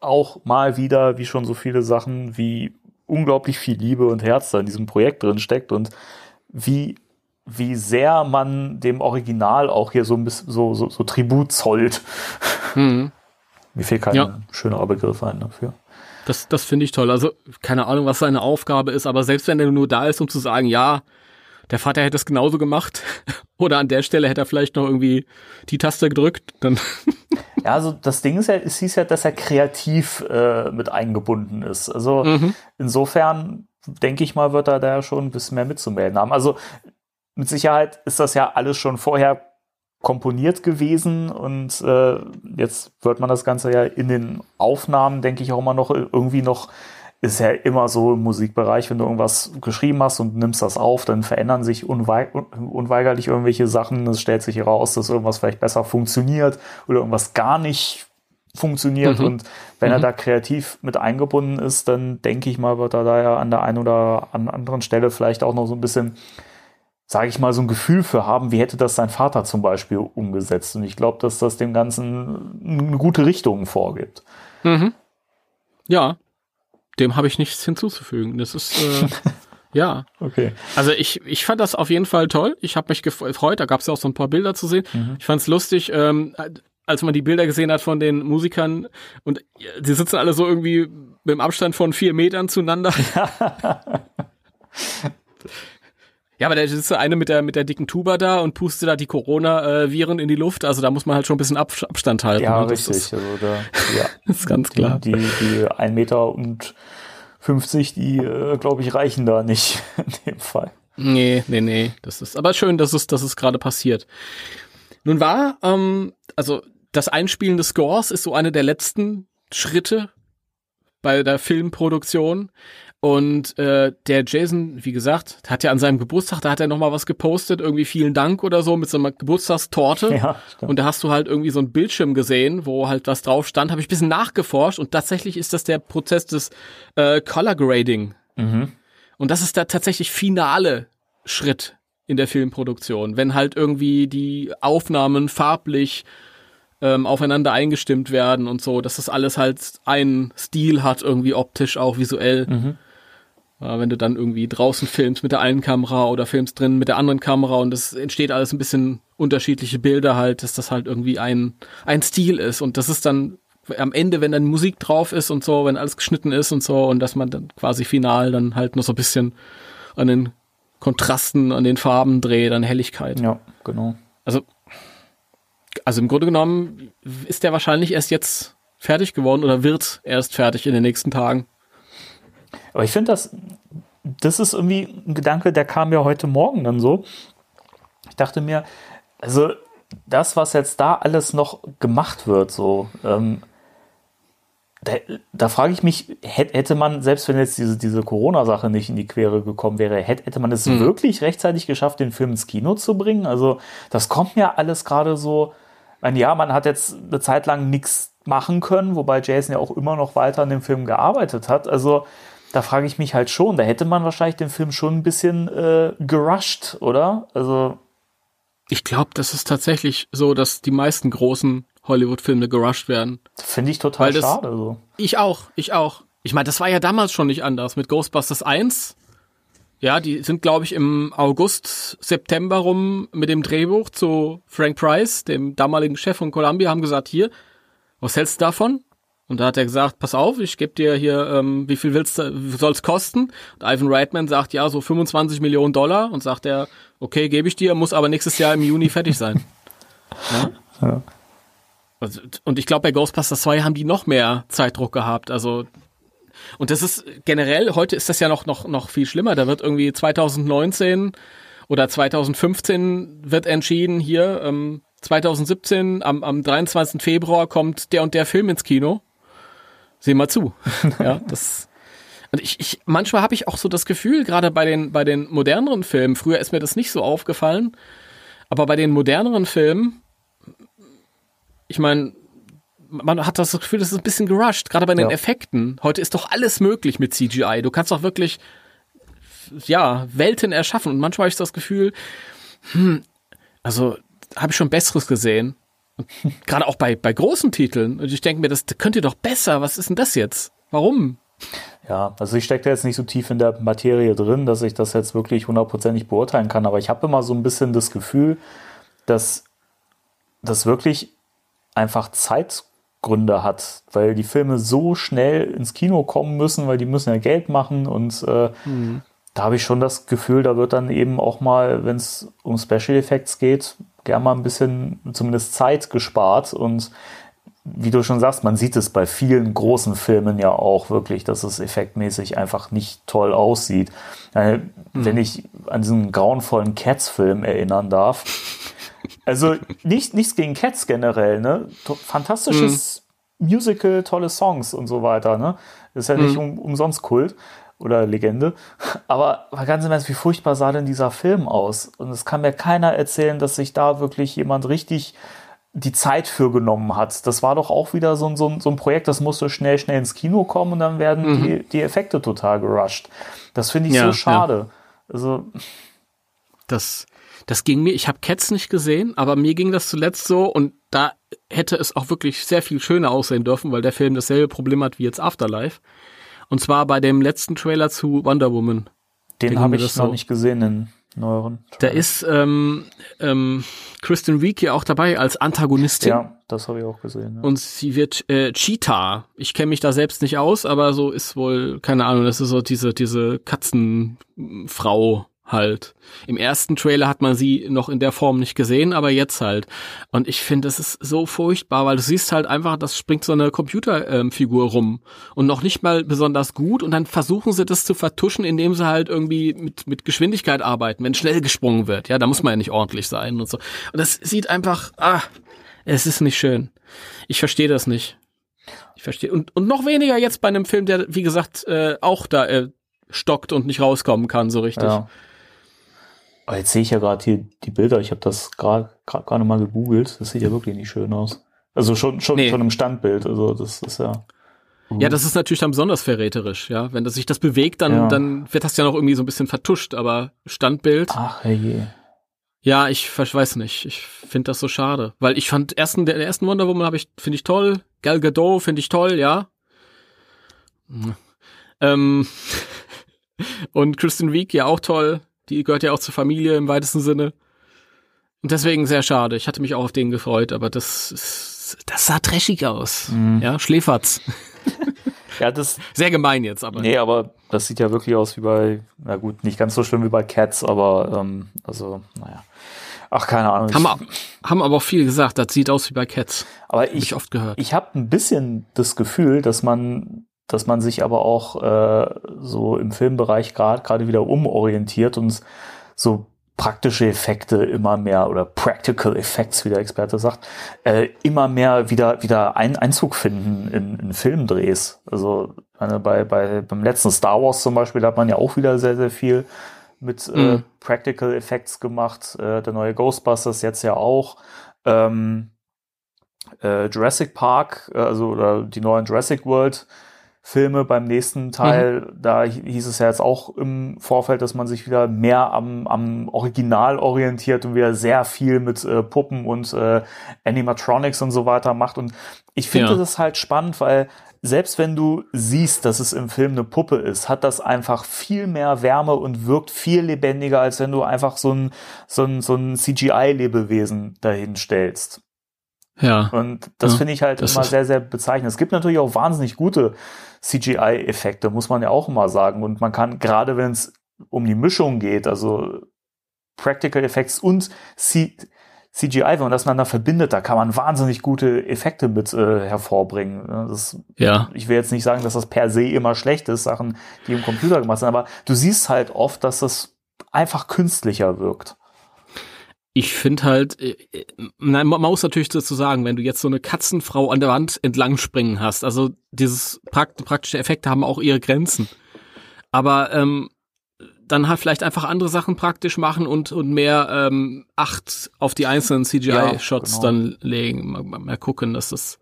auch mal wieder, wie schon so viele Sachen, wie unglaublich viel Liebe und Herz da in diesem Projekt drin steckt und wie, wie sehr man dem Original auch hier so ein bisschen so, so, so Tribut zollt. Hm. Mir fehlt kein Ja. schönerer Begriff ein dafür. Das, das finde ich toll. Also keine Ahnung, was seine Aufgabe ist, aber selbst wenn er nur da ist, um zu sagen, ja, der Vater hätte es genauso gemacht oder an der Stelle hätte er vielleicht noch irgendwie die Taste gedrückt, dann Ja, also das Ding ist ja, es hieß ja, dass er kreativ äh, mit eingebunden ist. Also Mhm. insofern denke ich mal, wird er da schon ein bisschen mehr mitzumelden haben. Also mit Sicherheit ist das ja alles schon vorher komponiert gewesen und äh, jetzt wird man das Ganze ja in den Aufnahmen, denke ich, auch immer noch irgendwie noch ist ja immer so im Musikbereich, wenn du irgendwas geschrieben hast und nimmst das auf, dann verändern sich unwei un unweigerlich irgendwelche Sachen. Es stellt sich heraus, dass irgendwas vielleicht besser funktioniert oder irgendwas gar nicht funktioniert. Mhm. Und wenn er Mhm. da kreativ mit eingebunden ist, dann denke ich mal, wird er da ja an der einen oder an anderen Stelle vielleicht auch noch so ein bisschen, sage ich mal, so ein Gefühl für haben, wie hätte das sein Vater zum Beispiel umgesetzt. Und ich glaube, dass das dem Ganzen eine gute Richtung vorgibt. Mhm. Ja, dem habe ich nichts hinzuzufügen. Das ist äh, ja, Okay. also ich ich fand das auf jeden Fall toll. Ich habe mich gefreut. Da gab es ja auch so ein paar Bilder zu sehen. Ich fand es lustig, ähm, als man die Bilder gesehen hat von den Musikern und die sitzen alle so irgendwie mit dem Abstand von vier Metern zueinander. Ja, aber da sitzt eine mit der, mit der dicken Tuba da und pustet da die Corona-Viren in die Luft. Also da muss man halt schon ein bisschen Ab Abstand halten. Ja, ne? Das richtig. Ist, also da, ja. ist ganz klar. Die, die, die 1 Meter und 50, die, äh, glaube ich, reichen da nicht in dem Fall. Nee, nee, nee. Das ist aber schön, dass es, dass es gerade passiert. Nun war, ähm, also das Einspielen des Scores ist so eine der letzten Schritte bei der Filmproduktion. Und äh, der Jason, wie gesagt, hat ja an seinem Geburtstag, da hat er noch mal was gepostet, irgendwie vielen Dank oder so mit so einer Geburtstagstorte. Ja, stimmt. Und da hast du halt irgendwie so einen Bildschirm gesehen, wo halt was drauf stand. Habe ich ein bisschen nachgeforscht und tatsächlich ist das der Prozess des äh, Color Grading. Mhm. Und das ist der tatsächlich finale Schritt in der Filmproduktion, wenn halt irgendwie die Aufnahmen farblich ähm, aufeinander eingestimmt werden und so, dass das alles halt einen Stil hat, irgendwie optisch, auch visuell. Mhm. Äh, wenn du dann irgendwie draußen filmst mit der einen Kamera oder filmst drin mit der anderen Kamera und es entsteht alles ein bisschen unterschiedliche Bilder halt, dass das halt irgendwie ein, ein Stil ist und das ist dann am Ende, wenn dann Musik drauf ist und so, wenn alles geschnitten ist und so und dass man dann quasi final dann halt noch so ein bisschen an den Kontrasten, an den Farben dreht, an Helligkeit. Ja, genau. Also, also im Grunde genommen ist der wahrscheinlich erst jetzt fertig geworden oder wird erst fertig in den nächsten Tagen. Aber ich finde das, das ist irgendwie ein Gedanke, der kam ja heute Morgen dann so. Ich dachte mir, also das, was jetzt da alles noch gemacht wird, so, ähm, da, da frage ich mich, hätte, man, selbst wenn jetzt diese, diese Corona-Sache nicht in die Quere gekommen wäre, hätte, hätte man es Hm. wirklich rechtzeitig geschafft, den Film ins Kino zu bringen? Also, das kommt mir alles gerade so, ich meine, ja, man hat jetzt eine Zeit lang nichts machen können, wobei Jason ja auch immer noch weiter an dem Film gearbeitet hat. Also, da frage ich mich halt schon, da hätte man wahrscheinlich den Film schon ein bisschen äh, gerusht, oder? Also, Ich glaube, das ist tatsächlich so, dass die meisten großen Hollywood-Filme gerusht werden. Finde ich total das, schade. So. Ich auch, ich auch. Ich meine, das war ja damals schon nicht anders mit Ghostbusters 1. Ja, die sind, glaube ich, im August, September rum mit dem Drehbuch zu Frank Price, dem damaligen Chef von Columbia, haben gesagt, hier, was hältst du davon? Und da hat er gesagt, pass auf, ich gebe dir hier, ähm, wie viel willst du, soll's kosten? Und Ivan Reitman sagt, ja, so 25 Millionen Dollar. Und sagt er, okay, gebe ich dir, muss aber nächstes Jahr im Juni fertig sein. Ja? ja. Und ich glaube, bei Ghostbusters 2 haben die noch mehr Zeitdruck gehabt. Also, und das ist generell, heute ist das ja noch, noch, noch viel schlimmer. Da wird irgendwie 2019 oder 2015 wird entschieden, hier, ähm, 2017 am, am 23. Februar kommt der und der Film ins Kino seh mal zu. ja, das. Und ich, ich manchmal habe ich auch so das Gefühl, gerade bei den bei den moderneren Filmen, früher ist mir das nicht so aufgefallen, aber bei den moderneren Filmen, ich meine, man hat das Gefühl, das ist ein bisschen gerusht, gerade bei den ja. Effekten. Heute ist doch alles möglich mit CGI. Du kannst doch wirklich ja, Welten erschaffen und manchmal habe ich das Gefühl, hm, also habe ich schon besseres gesehen. Gerade auch bei, bei großen Titeln. Und ich denke mir, das könnt ihr doch besser. Was ist denn das jetzt? Warum? Ja, also ich stecke da jetzt nicht so tief in der Materie drin, dass ich das jetzt wirklich hundertprozentig beurteilen kann. Aber ich habe immer so ein bisschen das Gefühl, dass das wirklich einfach Zeitgründe hat, weil die Filme so schnell ins Kino kommen müssen, weil die müssen ja Geld machen und äh, mhm. da habe ich schon das Gefühl, da wird dann eben auch mal, wenn es um Special Effects geht, gern mal ein bisschen zumindest Zeit gespart und wie du schon sagst, man sieht es bei vielen großen Filmen ja auch wirklich, dass es effektmäßig einfach nicht toll aussieht. Äh, mhm. Wenn ich an diesen grauenvollen Cats-Film erinnern darf. Also nicht, nichts gegen Cats generell, ne? Fantastisches mhm. Musical, tolle Songs und so weiter, ne? Ist ja nicht mhm. um, umsonst Kult oder Legende. Aber ganz im Ernst, wie furchtbar sah denn dieser Film aus? Und es kann mir keiner erzählen, dass sich da wirklich jemand richtig die Zeit für genommen hat. Das war doch auch wieder so ein, so ein, so ein Projekt, das musste schnell, schnell ins Kino kommen und dann werden mhm. die, die Effekte total gerusht. Das finde ich ja, so schade. Ja. Also. Das, das ging mir, ich habe Cats nicht gesehen, aber mir ging das zuletzt so und da hätte es auch wirklich sehr viel schöner aussehen dürfen, weil der Film dasselbe Problem hat wie jetzt Afterlife. Und zwar bei dem letzten Trailer zu Wonder Woman. Den habe ich noch so. nicht gesehen, den neueren. Trailer. Da ist ähm, ähm, Kristen Wiig ja auch dabei als Antagonistin. Ja, das habe ich auch gesehen. Ja. Und sie wird äh, Cheetah. Ich kenne mich da selbst nicht aus, aber so ist wohl, keine Ahnung, das ist so diese, diese Katzenfrau halt. Im ersten Trailer hat man sie noch in der Form nicht gesehen, aber jetzt halt. Und ich finde, es ist so furchtbar, weil du siehst halt einfach, das springt so eine Computerfigur ähm, rum und noch nicht mal besonders gut und dann versuchen sie das zu vertuschen, indem sie halt irgendwie mit, mit Geschwindigkeit arbeiten, wenn schnell gesprungen wird. Ja, da muss man ja nicht ordentlich sein und so. Und das sieht einfach, ah, es ist nicht schön. Ich verstehe das nicht. Ich verstehe. Und, und noch weniger jetzt bei einem Film, der, wie gesagt, äh, auch da äh, stockt und nicht rauskommen kann, so richtig. Ja. Aber jetzt sehe ich ja gerade hier die Bilder. Ich habe das gerade gerade mal gegoogelt. Das sieht ja wirklich nicht schön aus. Also schon schon nee. schon im Standbild. Also das ist ja. Ja, das ist natürlich dann besonders verräterisch, ja. Wenn das sich das bewegt, dann, ja. dann wird das ja noch irgendwie so ein bisschen vertuscht, aber Standbild. Ach je. Ja, ich weiß nicht. Ich finde das so schade. Weil ich fand ersten, der, der ersten Wonder Woman habe ich, finde ich toll. Gal Gadot finde ich toll, ja. Ähm, und Kristen Wiig ja auch toll. Die gehört ja auch zur Familie im weitesten Sinne. Und deswegen sehr schade. Ich hatte mich auch auf den gefreut, aber das, das sah trashig aus. Mhm. Ja, Schläferz. ja, das. Sehr gemein jetzt, aber. Nee, aber das sieht ja wirklich aus wie bei, na gut, nicht ganz so schlimm wie bei Cats, aber, ähm, also, naja. Ach, keine Ahnung. Haben, haben aber auch viel gesagt, das sieht aus wie bei Cats. Aber ich, ich oft gehört. Ich habe ein bisschen das Gefühl, dass man dass man sich aber auch äh, so im Filmbereich gerade gerade wieder umorientiert und so praktische Effekte immer mehr oder Practical Effects, wie der Experte sagt, äh, immer mehr wieder wieder einen Einzug finden in, in Filmdrehs. Also meine, bei, bei beim letzten Star Wars zum Beispiel da hat man ja auch wieder sehr sehr viel mit äh, mhm. Practical Effects gemacht. Äh, der neue Ghostbusters jetzt ja auch. Ähm, äh, Jurassic Park, äh, also oder die neuen Jurassic World Filme beim nächsten Teil, mhm. da hieß es ja jetzt auch im Vorfeld, dass man sich wieder mehr am, am Original orientiert und wieder sehr viel mit äh, Puppen und äh, Animatronics und so weiter macht. Und ich finde ja. das halt spannend, weil selbst wenn du siehst, dass es im Film eine Puppe ist, hat das einfach viel mehr Wärme und wirkt viel lebendiger, als wenn du einfach so ein, so ein, so ein CGI-Lebewesen dahin stellst. Ja. Und das ja, finde ich halt immer sehr, sehr bezeichnend. Es gibt natürlich auch wahnsinnig gute CGI-Effekte, muss man ja auch immer sagen. Und man kann, gerade wenn es um die Mischung geht, also Practical Effects und C CGI, wenn man das miteinander verbindet, da kann man wahnsinnig gute Effekte mit äh, hervorbringen. Das, ja. Ich will jetzt nicht sagen, dass das per se immer schlecht ist, Sachen, die im Computer gemacht sind, aber du siehst halt oft, dass das einfach künstlicher wirkt ich finde halt, äh, äh, nein, man muss natürlich dazu sagen, wenn du jetzt so eine Katzenfrau an der Wand entlang springen hast, also dieses prakt praktische Effekte haben auch ihre Grenzen. Aber ähm, dann halt vielleicht einfach andere Sachen praktisch machen und, und mehr ähm, Acht auf die einzelnen CGI-Shots ja, genau. dann legen. Mal, mal gucken, dass das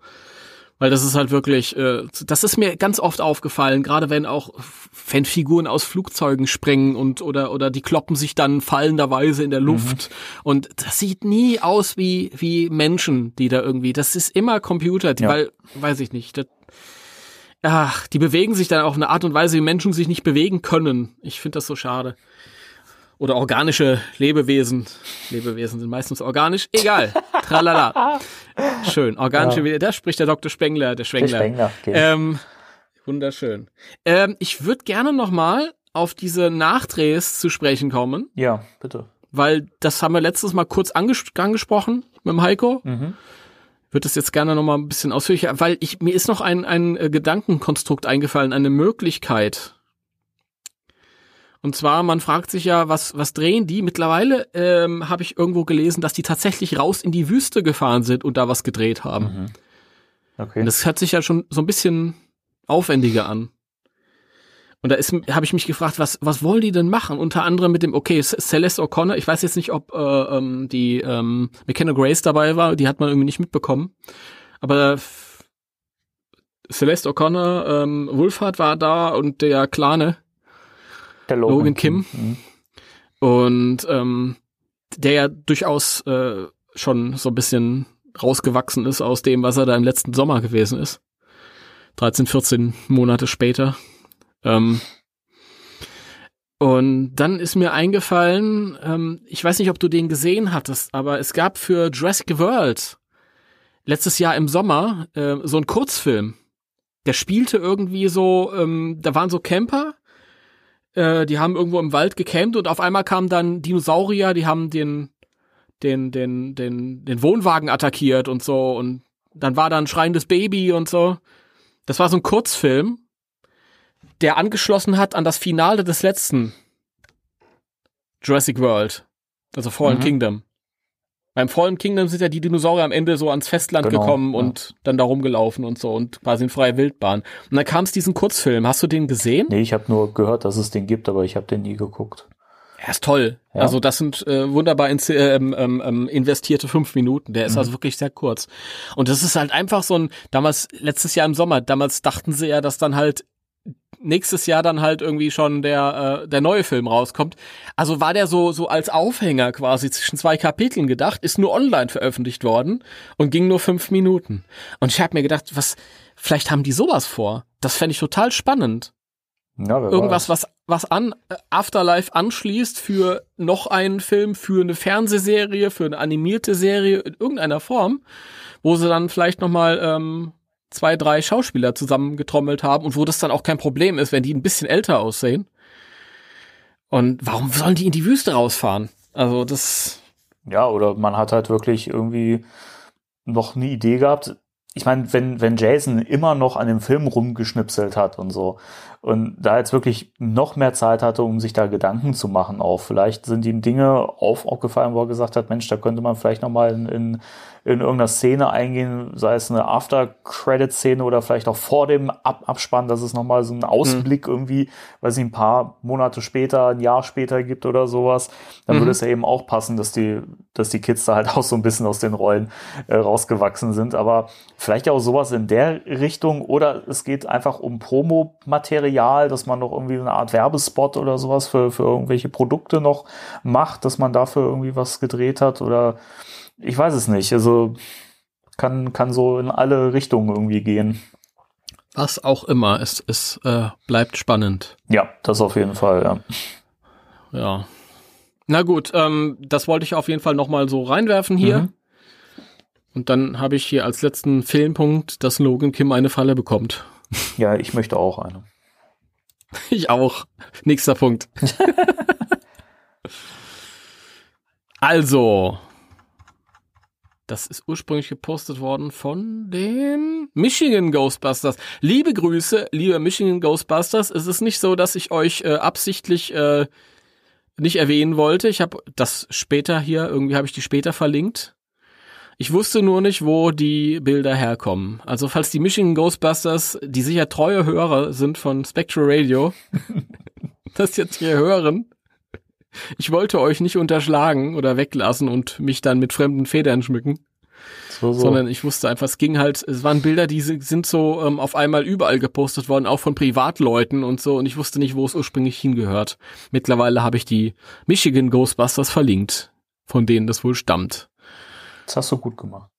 weil das ist halt wirklich, äh, das ist mir ganz oft aufgefallen, gerade wenn auch Fanfiguren aus Flugzeugen springen und oder oder die kloppen sich dann fallenderweise in der mhm. Luft. Mhm. Und das sieht nie aus wie, wie Menschen, die da irgendwie. Das ist immer Computer, ja. weil, weiß ich nicht. Das, ach, die bewegen sich dann auf eine Art und Weise, wie Menschen sich nicht bewegen können. Ich finde das so schade oder organische Lebewesen. Lebewesen sind meistens organisch. Egal. Tralala. Schön. Organische, ja. da spricht der Dr. Spengler, der Schwengler. Der Spengler, okay. ähm, wunderschön. Ähm, ich würde gerne noch mal auf diese Nachdrehs zu sprechen kommen. Ja, bitte. Weil das haben wir letztes Mal kurz anges angesprochen mit dem Heiko. Mhm. Würde das jetzt gerne noch mal ein bisschen ausführlicher, weil ich, mir ist noch ein, ein äh, Gedankenkonstrukt eingefallen, eine Möglichkeit, und zwar, man fragt sich ja, was, was drehen die? Mittlerweile ähm, habe ich irgendwo gelesen, dass die tatsächlich raus in die Wüste gefahren sind und da was gedreht haben. Mhm. Okay. Und das hört sich ja schon so ein bisschen aufwendiger an. Und da ist, habe ich mich gefragt, was, was wollen die denn machen? Unter anderem mit dem, okay, Celeste O'Connor, ich weiß jetzt nicht, ob äh, ähm, die ähm, McKenna Grace dabei war, die hat man irgendwie nicht mitbekommen. Aber Celeste O'Connor, ähm, Wolfhard war da und der Klane, der Logan, Logan Kim. Mhm. Und ähm, der ja durchaus äh, schon so ein bisschen rausgewachsen ist aus dem, was er da im letzten Sommer gewesen ist. 13, 14 Monate später. Ähm, und dann ist mir eingefallen, ähm, ich weiß nicht, ob du den gesehen hattest, aber es gab für Jurassic World letztes Jahr im Sommer äh, so einen Kurzfilm. Der spielte irgendwie so, ähm, da waren so Camper äh, die haben irgendwo im Wald gecampt und auf einmal kamen dann Dinosaurier, die haben den, den, den, den, den Wohnwagen attackiert und so und dann war da ein schreiendes Baby und so. Das war so ein Kurzfilm, der angeschlossen hat an das Finale des letzten Jurassic World, also Fallen mhm. Kingdom. Beim Fallen Kingdom sind ja die Dinosaurier am Ende so ans Festland genau, gekommen ja. und dann da rumgelaufen und so und quasi in freier Wildbahn. Und dann kam es diesen Kurzfilm. Hast du den gesehen? Nee, ich habe nur gehört, dass es den gibt, aber ich habe den nie geguckt. Er ist toll. Ja. Also das sind äh, wunderbar in, ähm, ähm, ähm, investierte fünf Minuten. Der ist mhm. also wirklich sehr kurz. Und das ist halt einfach so ein, damals, letztes Jahr im Sommer, damals dachten sie ja, dass dann halt nächstes Jahr dann halt irgendwie schon der äh, der neue Film rauskommt. Also war der so so als Aufhänger quasi zwischen zwei Kapiteln gedacht, ist nur online veröffentlicht worden und ging nur fünf Minuten. Und ich habe mir gedacht, was vielleicht haben die sowas vor. Das fände ich total spannend. Ja, Irgendwas, was was an äh, Afterlife anschließt für noch einen Film, für eine Fernsehserie, für eine animierte Serie in irgendeiner Form, wo sie dann vielleicht noch mal ähm, zwei, drei Schauspieler zusammengetrommelt haben und wo das dann auch kein Problem ist, wenn die ein bisschen älter aussehen. Und warum sollen die in die Wüste rausfahren? Also das. Ja, oder man hat halt wirklich irgendwie noch eine Idee gehabt. Ich meine, wenn, wenn Jason immer noch an dem Film rumgeschnipselt hat und so und da jetzt wirklich noch mehr Zeit hatte, um sich da Gedanken zu machen, auch vielleicht sind ihm Dinge auf, aufgefallen, wo er gesagt hat, Mensch, da könnte man vielleicht noch mal in, in in irgendeiner Szene eingehen, sei es eine After-Credit-Szene oder vielleicht auch vor dem Ab Abspann, dass es nochmal so einen Ausblick mhm. irgendwie, weil sie ein paar Monate später, ein Jahr später gibt oder sowas, dann mhm. würde es ja eben auch passen, dass die, dass die Kids da halt auch so ein bisschen aus den Rollen äh, rausgewachsen sind. Aber vielleicht auch sowas in der Richtung oder es geht einfach um Promomaterial, dass man noch irgendwie eine Art Werbespot oder sowas für, für irgendwelche Produkte noch macht, dass man dafür irgendwie was gedreht hat oder ich weiß es nicht. Also kann, kann so in alle Richtungen irgendwie gehen. Was auch immer, es, es äh, bleibt spannend. Ja, das auf jeden Fall, ja. Ja. Na gut, ähm, das wollte ich auf jeden Fall nochmal so reinwerfen hier. Mhm. Und dann habe ich hier als letzten Filmpunkt, dass Logan Kim eine Falle bekommt. Ja, ich möchte auch eine. Ich auch. Nächster Punkt. also, das ist ursprünglich gepostet worden von den Michigan Ghostbusters. Liebe Grüße, liebe Michigan Ghostbusters. Es ist nicht so, dass ich euch äh, absichtlich äh, nicht erwähnen wollte. Ich habe das später hier, irgendwie habe ich die später verlinkt. Ich wusste nur nicht, wo die Bilder herkommen. Also falls die Michigan Ghostbusters, die sicher treue Hörer sind von Spectral Radio, das jetzt hier hören, ich wollte euch nicht unterschlagen oder weglassen und mich dann mit fremden Federn schmücken. So, so. Sondern ich wusste einfach, es ging halt, es waren Bilder, die sind so ähm, auf einmal überall gepostet worden, auch von Privatleuten und so, und ich wusste nicht, wo es ursprünglich hingehört. Mittlerweile habe ich die Michigan Ghostbusters verlinkt, von denen das wohl stammt. Das hast du gut gemacht.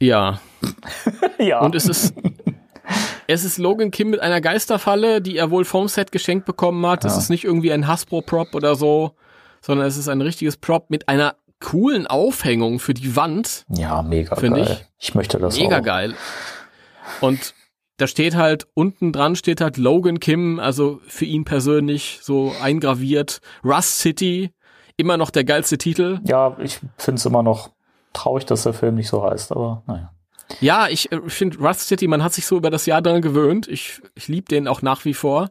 Ja. ja. Und es ist, es ist Logan Kim mit einer Geisterfalle, die er wohl vom Set geschenkt bekommen hat. Es ist nicht irgendwie ein Hasbro-Prop oder so, sondern es ist ein richtiges Prop mit einer coolen Aufhängung für die Wand. Ja, mega geil. Ich. ich möchte das Mega auch. geil. Und da steht halt, unten dran steht halt Logan Kim, also für ihn persönlich so eingraviert. Rust City, immer noch der geilste Titel. Ja, ich finde es immer noch traurig, dass der Film nicht so heißt, aber naja. Ja, ich äh, finde Rust City, man hat sich so über das Jahr dran gewöhnt. Ich, ich liebe den auch nach wie vor.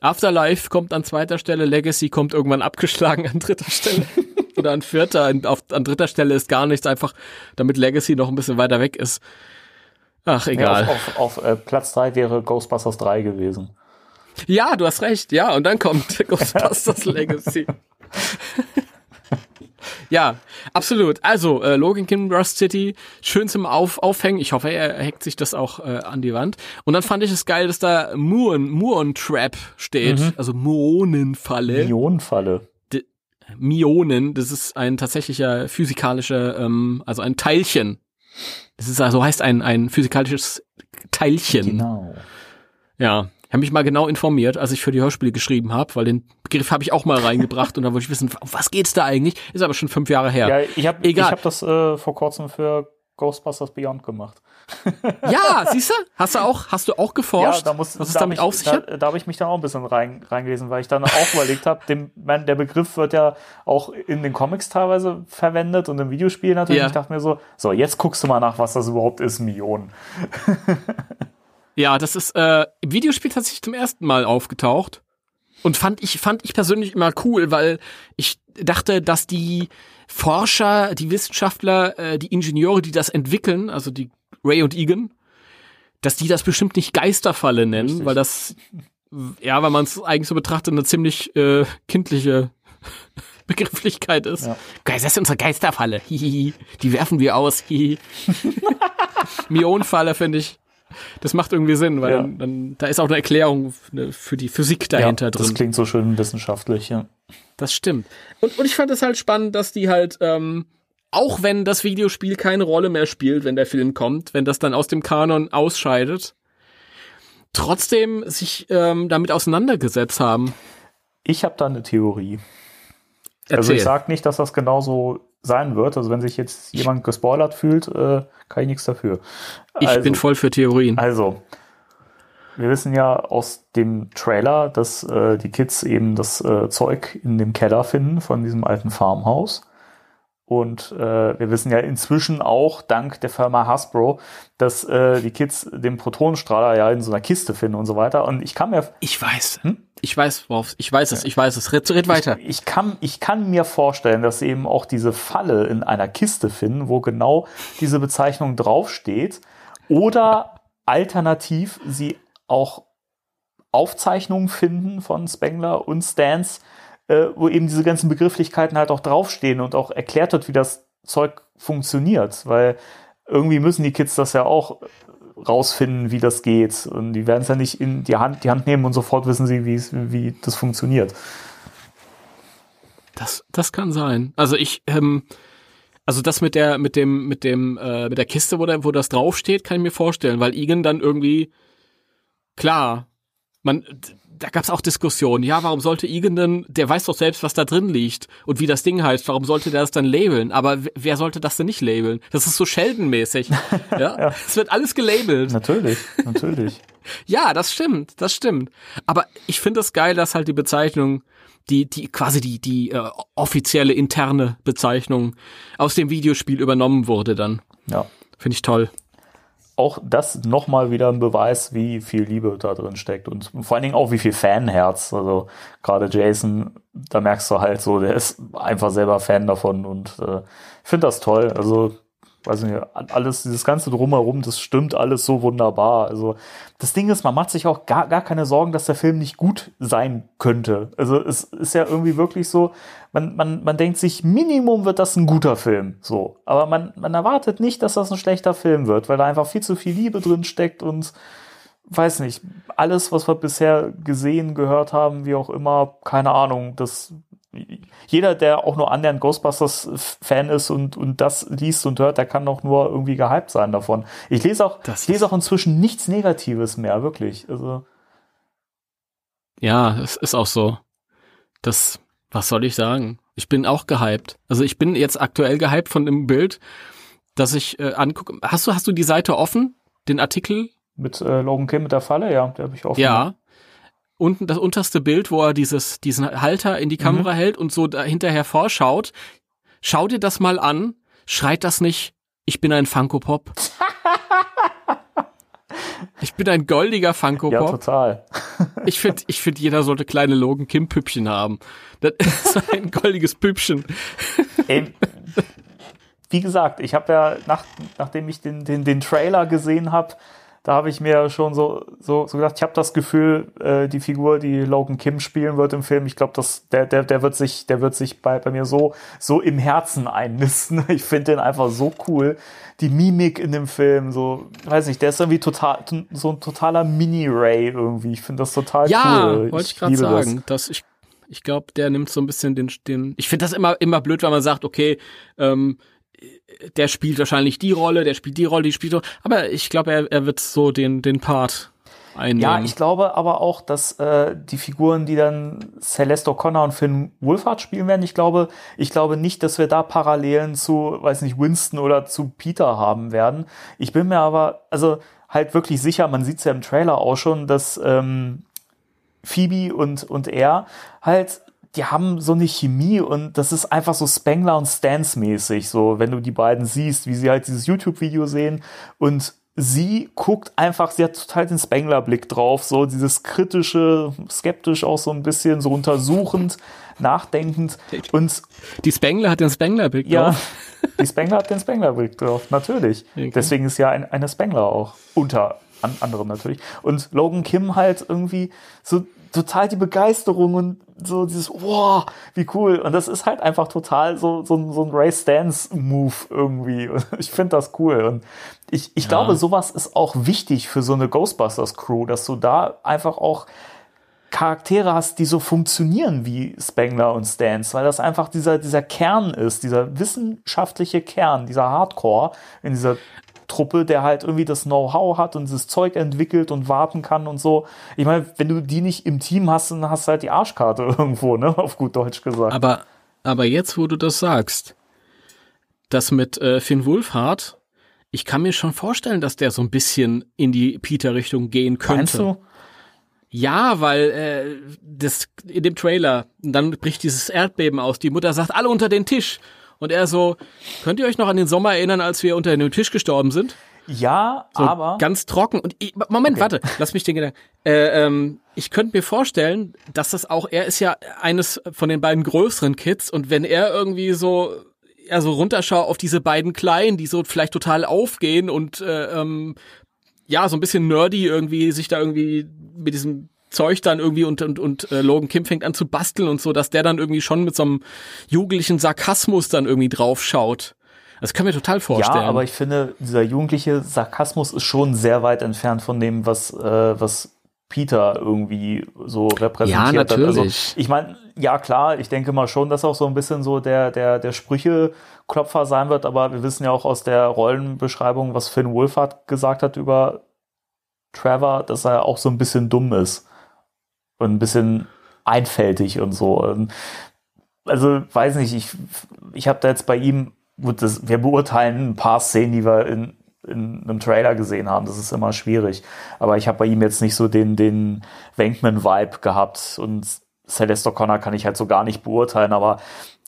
Afterlife kommt an zweiter Stelle, Legacy kommt irgendwann abgeschlagen an dritter Stelle. Oder an vierter, an, auf, an dritter Stelle ist gar nichts, einfach damit Legacy noch ein bisschen weiter weg ist. Ach, egal. Ja, auf, auf, auf äh, Platz drei wäre Ghostbusters 3 gewesen. Ja, du hast recht, ja, und dann kommt Ghostbusters Legacy. Ja, absolut. Also, äh, Logan Kim Rust City, schön zum Auf Aufhängen. Ich hoffe, er hängt sich das auch äh, an die Wand. Und dann fand ich es geil, dass da Muon, Muon Trap steht. Mhm. Also Muonenfalle. Mionenfalle. Mionen, das ist ein tatsächlicher physikalischer, ähm, also ein Teilchen. Das ist also heißt ein, ein physikalisches Teilchen. Genau. Ja, habe mich mal genau informiert, als ich für die Hörspiele geschrieben habe, weil den Begriff habe ich auch mal reingebracht und da wollte ich wissen, um was geht's da eigentlich? Ist aber schon fünf Jahre her. Ja, ich habe ich hab das äh, vor kurzem für Ghostbusters Beyond gemacht. ja, siehst du? Hast du auch, hast du auch geforscht? Ja, da muss, was es da damit ich, auf sich? Da, da habe ich mich dann auch ein bisschen rein, reingelesen, weil ich dann auch überlegt habe, der Begriff wird ja auch in den Comics teilweise verwendet und im Videospiel natürlich. Ja. Ich dachte mir so, so, jetzt guckst du mal nach, was das überhaupt ist, Millionen. Ja, das ist äh, im Videospiel tatsächlich zum ersten Mal aufgetaucht. Und fand ich, fand ich persönlich immer cool, weil ich dachte, dass die Forscher, die Wissenschaftler, äh, die Ingenieure, die das entwickeln, also die Ray und Egan, dass die das bestimmt nicht Geisterfalle nennen, Richtig. weil das, ja, weil man es eigentlich so betrachtet, eine ziemlich äh, kindliche Begrifflichkeit ist. Ja. Das ist unsere Geisterfalle. Hihihi. Die werfen wir aus. Hihi. Mionenfalle finde ich das macht irgendwie Sinn, weil ja. dann, dann, da ist auch eine Erklärung für die Physik dahinter ja, drin. Das klingt so schön wissenschaftlich, ja. Das stimmt. Und, und ich fand es halt spannend, dass die halt, ähm, auch wenn das Videospiel keine Rolle mehr spielt, wenn der Film kommt, wenn das dann aus dem Kanon ausscheidet, trotzdem sich ähm, damit auseinandergesetzt haben. Ich habe da eine Theorie. Erzähl. Also ich sage nicht, dass das genauso sein wird. Also wenn sich jetzt jemand gespoilert fühlt, äh, kann ich nichts dafür. Ich also, bin voll für Theorien. Also, wir wissen ja aus dem Trailer, dass äh, die Kids eben das äh, Zeug in dem Keller finden von diesem alten Farmhaus. Und äh, wir wissen ja inzwischen auch, dank der Firma Hasbro, dass äh, die Kids den Protonenstrahler ja in so einer Kiste finden und so weiter. Und ich kann mir. Ich weiß. Hm? Ich weiß, worauf, ich weiß es, ich weiß es. Red, red weiter. Ich, ich, kann, ich kann mir vorstellen, dass sie eben auch diese Falle in einer Kiste finden, wo genau diese Bezeichnung draufsteht. Oder alternativ sie auch Aufzeichnungen finden von Spengler und Stans, äh, wo eben diese ganzen Begrifflichkeiten halt auch draufstehen und auch erklärt wird, wie das Zeug funktioniert. Weil irgendwie müssen die Kids das ja auch rausfinden, wie das geht. Und die werden es ja nicht in die Hand, die Hand nehmen und sofort wissen sie, wie, das funktioniert. Das, das kann sein. Also ich, ähm, also das mit der, mit dem, mit dem, äh, mit der Kiste, wo, da, wo das draufsteht, kann ich mir vorstellen, weil Igen dann irgendwie, klar, man, da gab's auch Diskussionen. Ja, warum sollte Igen denn, der weiß doch selbst, was da drin liegt und wie das Ding heißt, warum sollte der das dann labeln? Aber wer sollte das denn nicht labeln? Das ist so Sheldon-mäßig. ja? ja. Es wird alles gelabelt. Natürlich, natürlich. ja, das stimmt, das stimmt. Aber ich finde es das geil, dass halt die Bezeichnung die, die quasi die, die äh, offizielle interne Bezeichnung aus dem Videospiel übernommen wurde dann. Ja. Finde ich toll auch das nochmal wieder ein Beweis, wie viel Liebe da drin steckt und vor allen Dingen auch wie viel Fanherz. Also gerade Jason, da merkst du halt so, der ist einfach selber Fan davon und äh, finde das toll. Also weiß nicht, alles, dieses ganze Drumherum, das stimmt alles so wunderbar. Also, das Ding ist, man macht sich auch gar, gar keine Sorgen, dass der Film nicht gut sein könnte. Also, es ist ja irgendwie wirklich so, man, man, man denkt sich, Minimum wird das ein guter Film, so. Aber man, man erwartet nicht, dass das ein schlechter Film wird, weil da einfach viel zu viel Liebe drin steckt und, weiß nicht, alles, was wir bisher gesehen, gehört haben, wie auch immer, keine Ahnung, das jeder, der auch nur annähernd Ghostbusters-Fan ist und, und das liest und hört, der kann doch nur irgendwie gehypt sein davon. Ich lese auch, ich lese auch inzwischen nichts Negatives mehr, wirklich. Also. Ja, es ist auch so. Das, was soll ich sagen? Ich bin auch gehypt. Also ich bin jetzt aktuell gehypt von dem Bild, das ich äh, angucke. Hast du, hast du die Seite offen? Den Artikel? Mit äh, Logan Kim mit der Falle, ja, der habe ich offen. Ja, unten das unterste Bild, wo er dieses, diesen Halter in die Kamera mhm. hält und so hinterher vorschaut. Schau dir das mal an. Schreit das nicht, ich bin ein Funko Pop. ich bin ein goldiger Funko Pop. Ja, total. ich finde, ich finde, jeder sollte kleine Logan Kim Püppchen haben. Das ist ein goldiges Püppchen. Ey, wie gesagt, ich habe ja, nach, nachdem ich den, den, den Trailer gesehen habe, da habe ich mir schon so, so, so gedacht, ich habe das Gefühl, äh, die Figur, die Logan Kim spielen wird im Film, ich glaube, der, der, der wird sich, der wird sich bei, bei mir so, so im Herzen einnisten. Ich finde den einfach so cool. Die Mimik in dem Film, so, weiß nicht, der ist irgendwie total, so ein totaler Mini-Ray irgendwie. Ich finde das total ja, cool. Ja, wollte ich, ich gerade sagen, das. dass ich ich glaube, der nimmt so ein bisschen den, den. Ich finde das immer, immer blöd, wenn man sagt, okay, ähm, der spielt wahrscheinlich die Rolle, der spielt die Rolle, die spielt so. Aber ich glaube, er, er wird so den, den Part einnehmen. Ja, ich glaube aber auch, dass äh, die Figuren, die dann Celeste O'Connor und Finn Wolfhard spielen werden, ich glaube, ich glaube nicht, dass wir da Parallelen zu, weiß nicht, Winston oder zu Peter haben werden. Ich bin mir aber, also halt wirklich sicher, man sieht es ja im Trailer auch schon, dass ähm, Phoebe und, und er halt die haben so eine Chemie und das ist einfach so Spengler und Stans mäßig, so wenn du die beiden siehst, wie sie halt dieses YouTube-Video sehen und sie guckt einfach, sie hat total den Spengler-Blick drauf, so dieses kritische, skeptisch auch so ein bisschen, so untersuchend, nachdenkend und die Spengler hat den Spengler-Blick ja, drauf. Die Spengler hat den Spengler-Blick drauf, natürlich. Okay. Deswegen ist ja ein, eine Spengler auch unter an, anderem natürlich. Und Logan Kim halt irgendwie so total die Begeisterung und so dieses, wow, wie cool. Und das ist halt einfach total so, so, so ein Race Dance Move irgendwie. Und ich finde das cool. Und ich, ich ja. glaube, sowas ist auch wichtig für so eine Ghostbusters Crew, dass du da einfach auch Charaktere hast, die so funktionieren wie Spengler und Stans, weil das einfach dieser, dieser Kern ist, dieser wissenschaftliche Kern, dieser Hardcore in dieser Truppe, der halt irgendwie das Know-how hat und dieses Zeug entwickelt und warten kann und so. Ich meine, wenn du die nicht im Team hast, dann hast du halt die Arschkarte irgendwo, ne? Auf gut Deutsch gesagt. Aber, aber jetzt, wo du das sagst, das mit äh, Finn Wolfhard, ich kann mir schon vorstellen, dass der so ein bisschen in die Peter-Richtung gehen könnte. Meinst du? Ja, weil äh, das in dem Trailer, dann bricht dieses Erdbeben aus. Die Mutter sagt, alle unter den Tisch. Und er so, könnt ihr euch noch an den Sommer erinnern, als wir unter dem Tisch gestorben sind? Ja, So aber. ganz trocken. Und ich, Moment, Okay. warte, lass mich den Gedanken. Äh, ähm, ich könnte mir vorstellen, dass das auch, er ist ja eines von den beiden größeren Kids und wenn er irgendwie so, ja, so runterschaut auf diese beiden Kleinen, die so vielleicht total aufgehen und äh, ähm, ja, so ein bisschen nerdy irgendwie sich da irgendwie mit diesem Zeug dann irgendwie und, und, und äh, Logan Kim fängt an zu basteln und so, dass der dann irgendwie schon mit so einem jugendlichen Sarkasmus dann irgendwie drauf schaut. Das kann mir total vorstellen. Ja, aber ich finde, dieser jugendliche Sarkasmus ist schon sehr weit entfernt von dem, was, äh, was Peter irgendwie so repräsentiert Ja, hat. Also, natürlich. ich meine, ja klar, ich denke mal schon, dass auch so ein bisschen so der, der, der Sprücheklopfer sein wird, aber wir wissen ja auch aus der Rollenbeschreibung, was Finn Wolfhard gesagt hat über Trevor, dass er auch so ein bisschen dumm ist. Und ein bisschen einfältig und so. Also weiß nicht, ich, ich habe da jetzt bei ihm, gut, das, wir beurteilen ein paar Szenen, die wir in, in einem Trailer gesehen haben, das ist immer schwierig. Aber ich habe bei ihm jetzt nicht so den, den Wankman-Vibe gehabt und Celeste O'Connor kann ich halt so gar nicht beurteilen, aber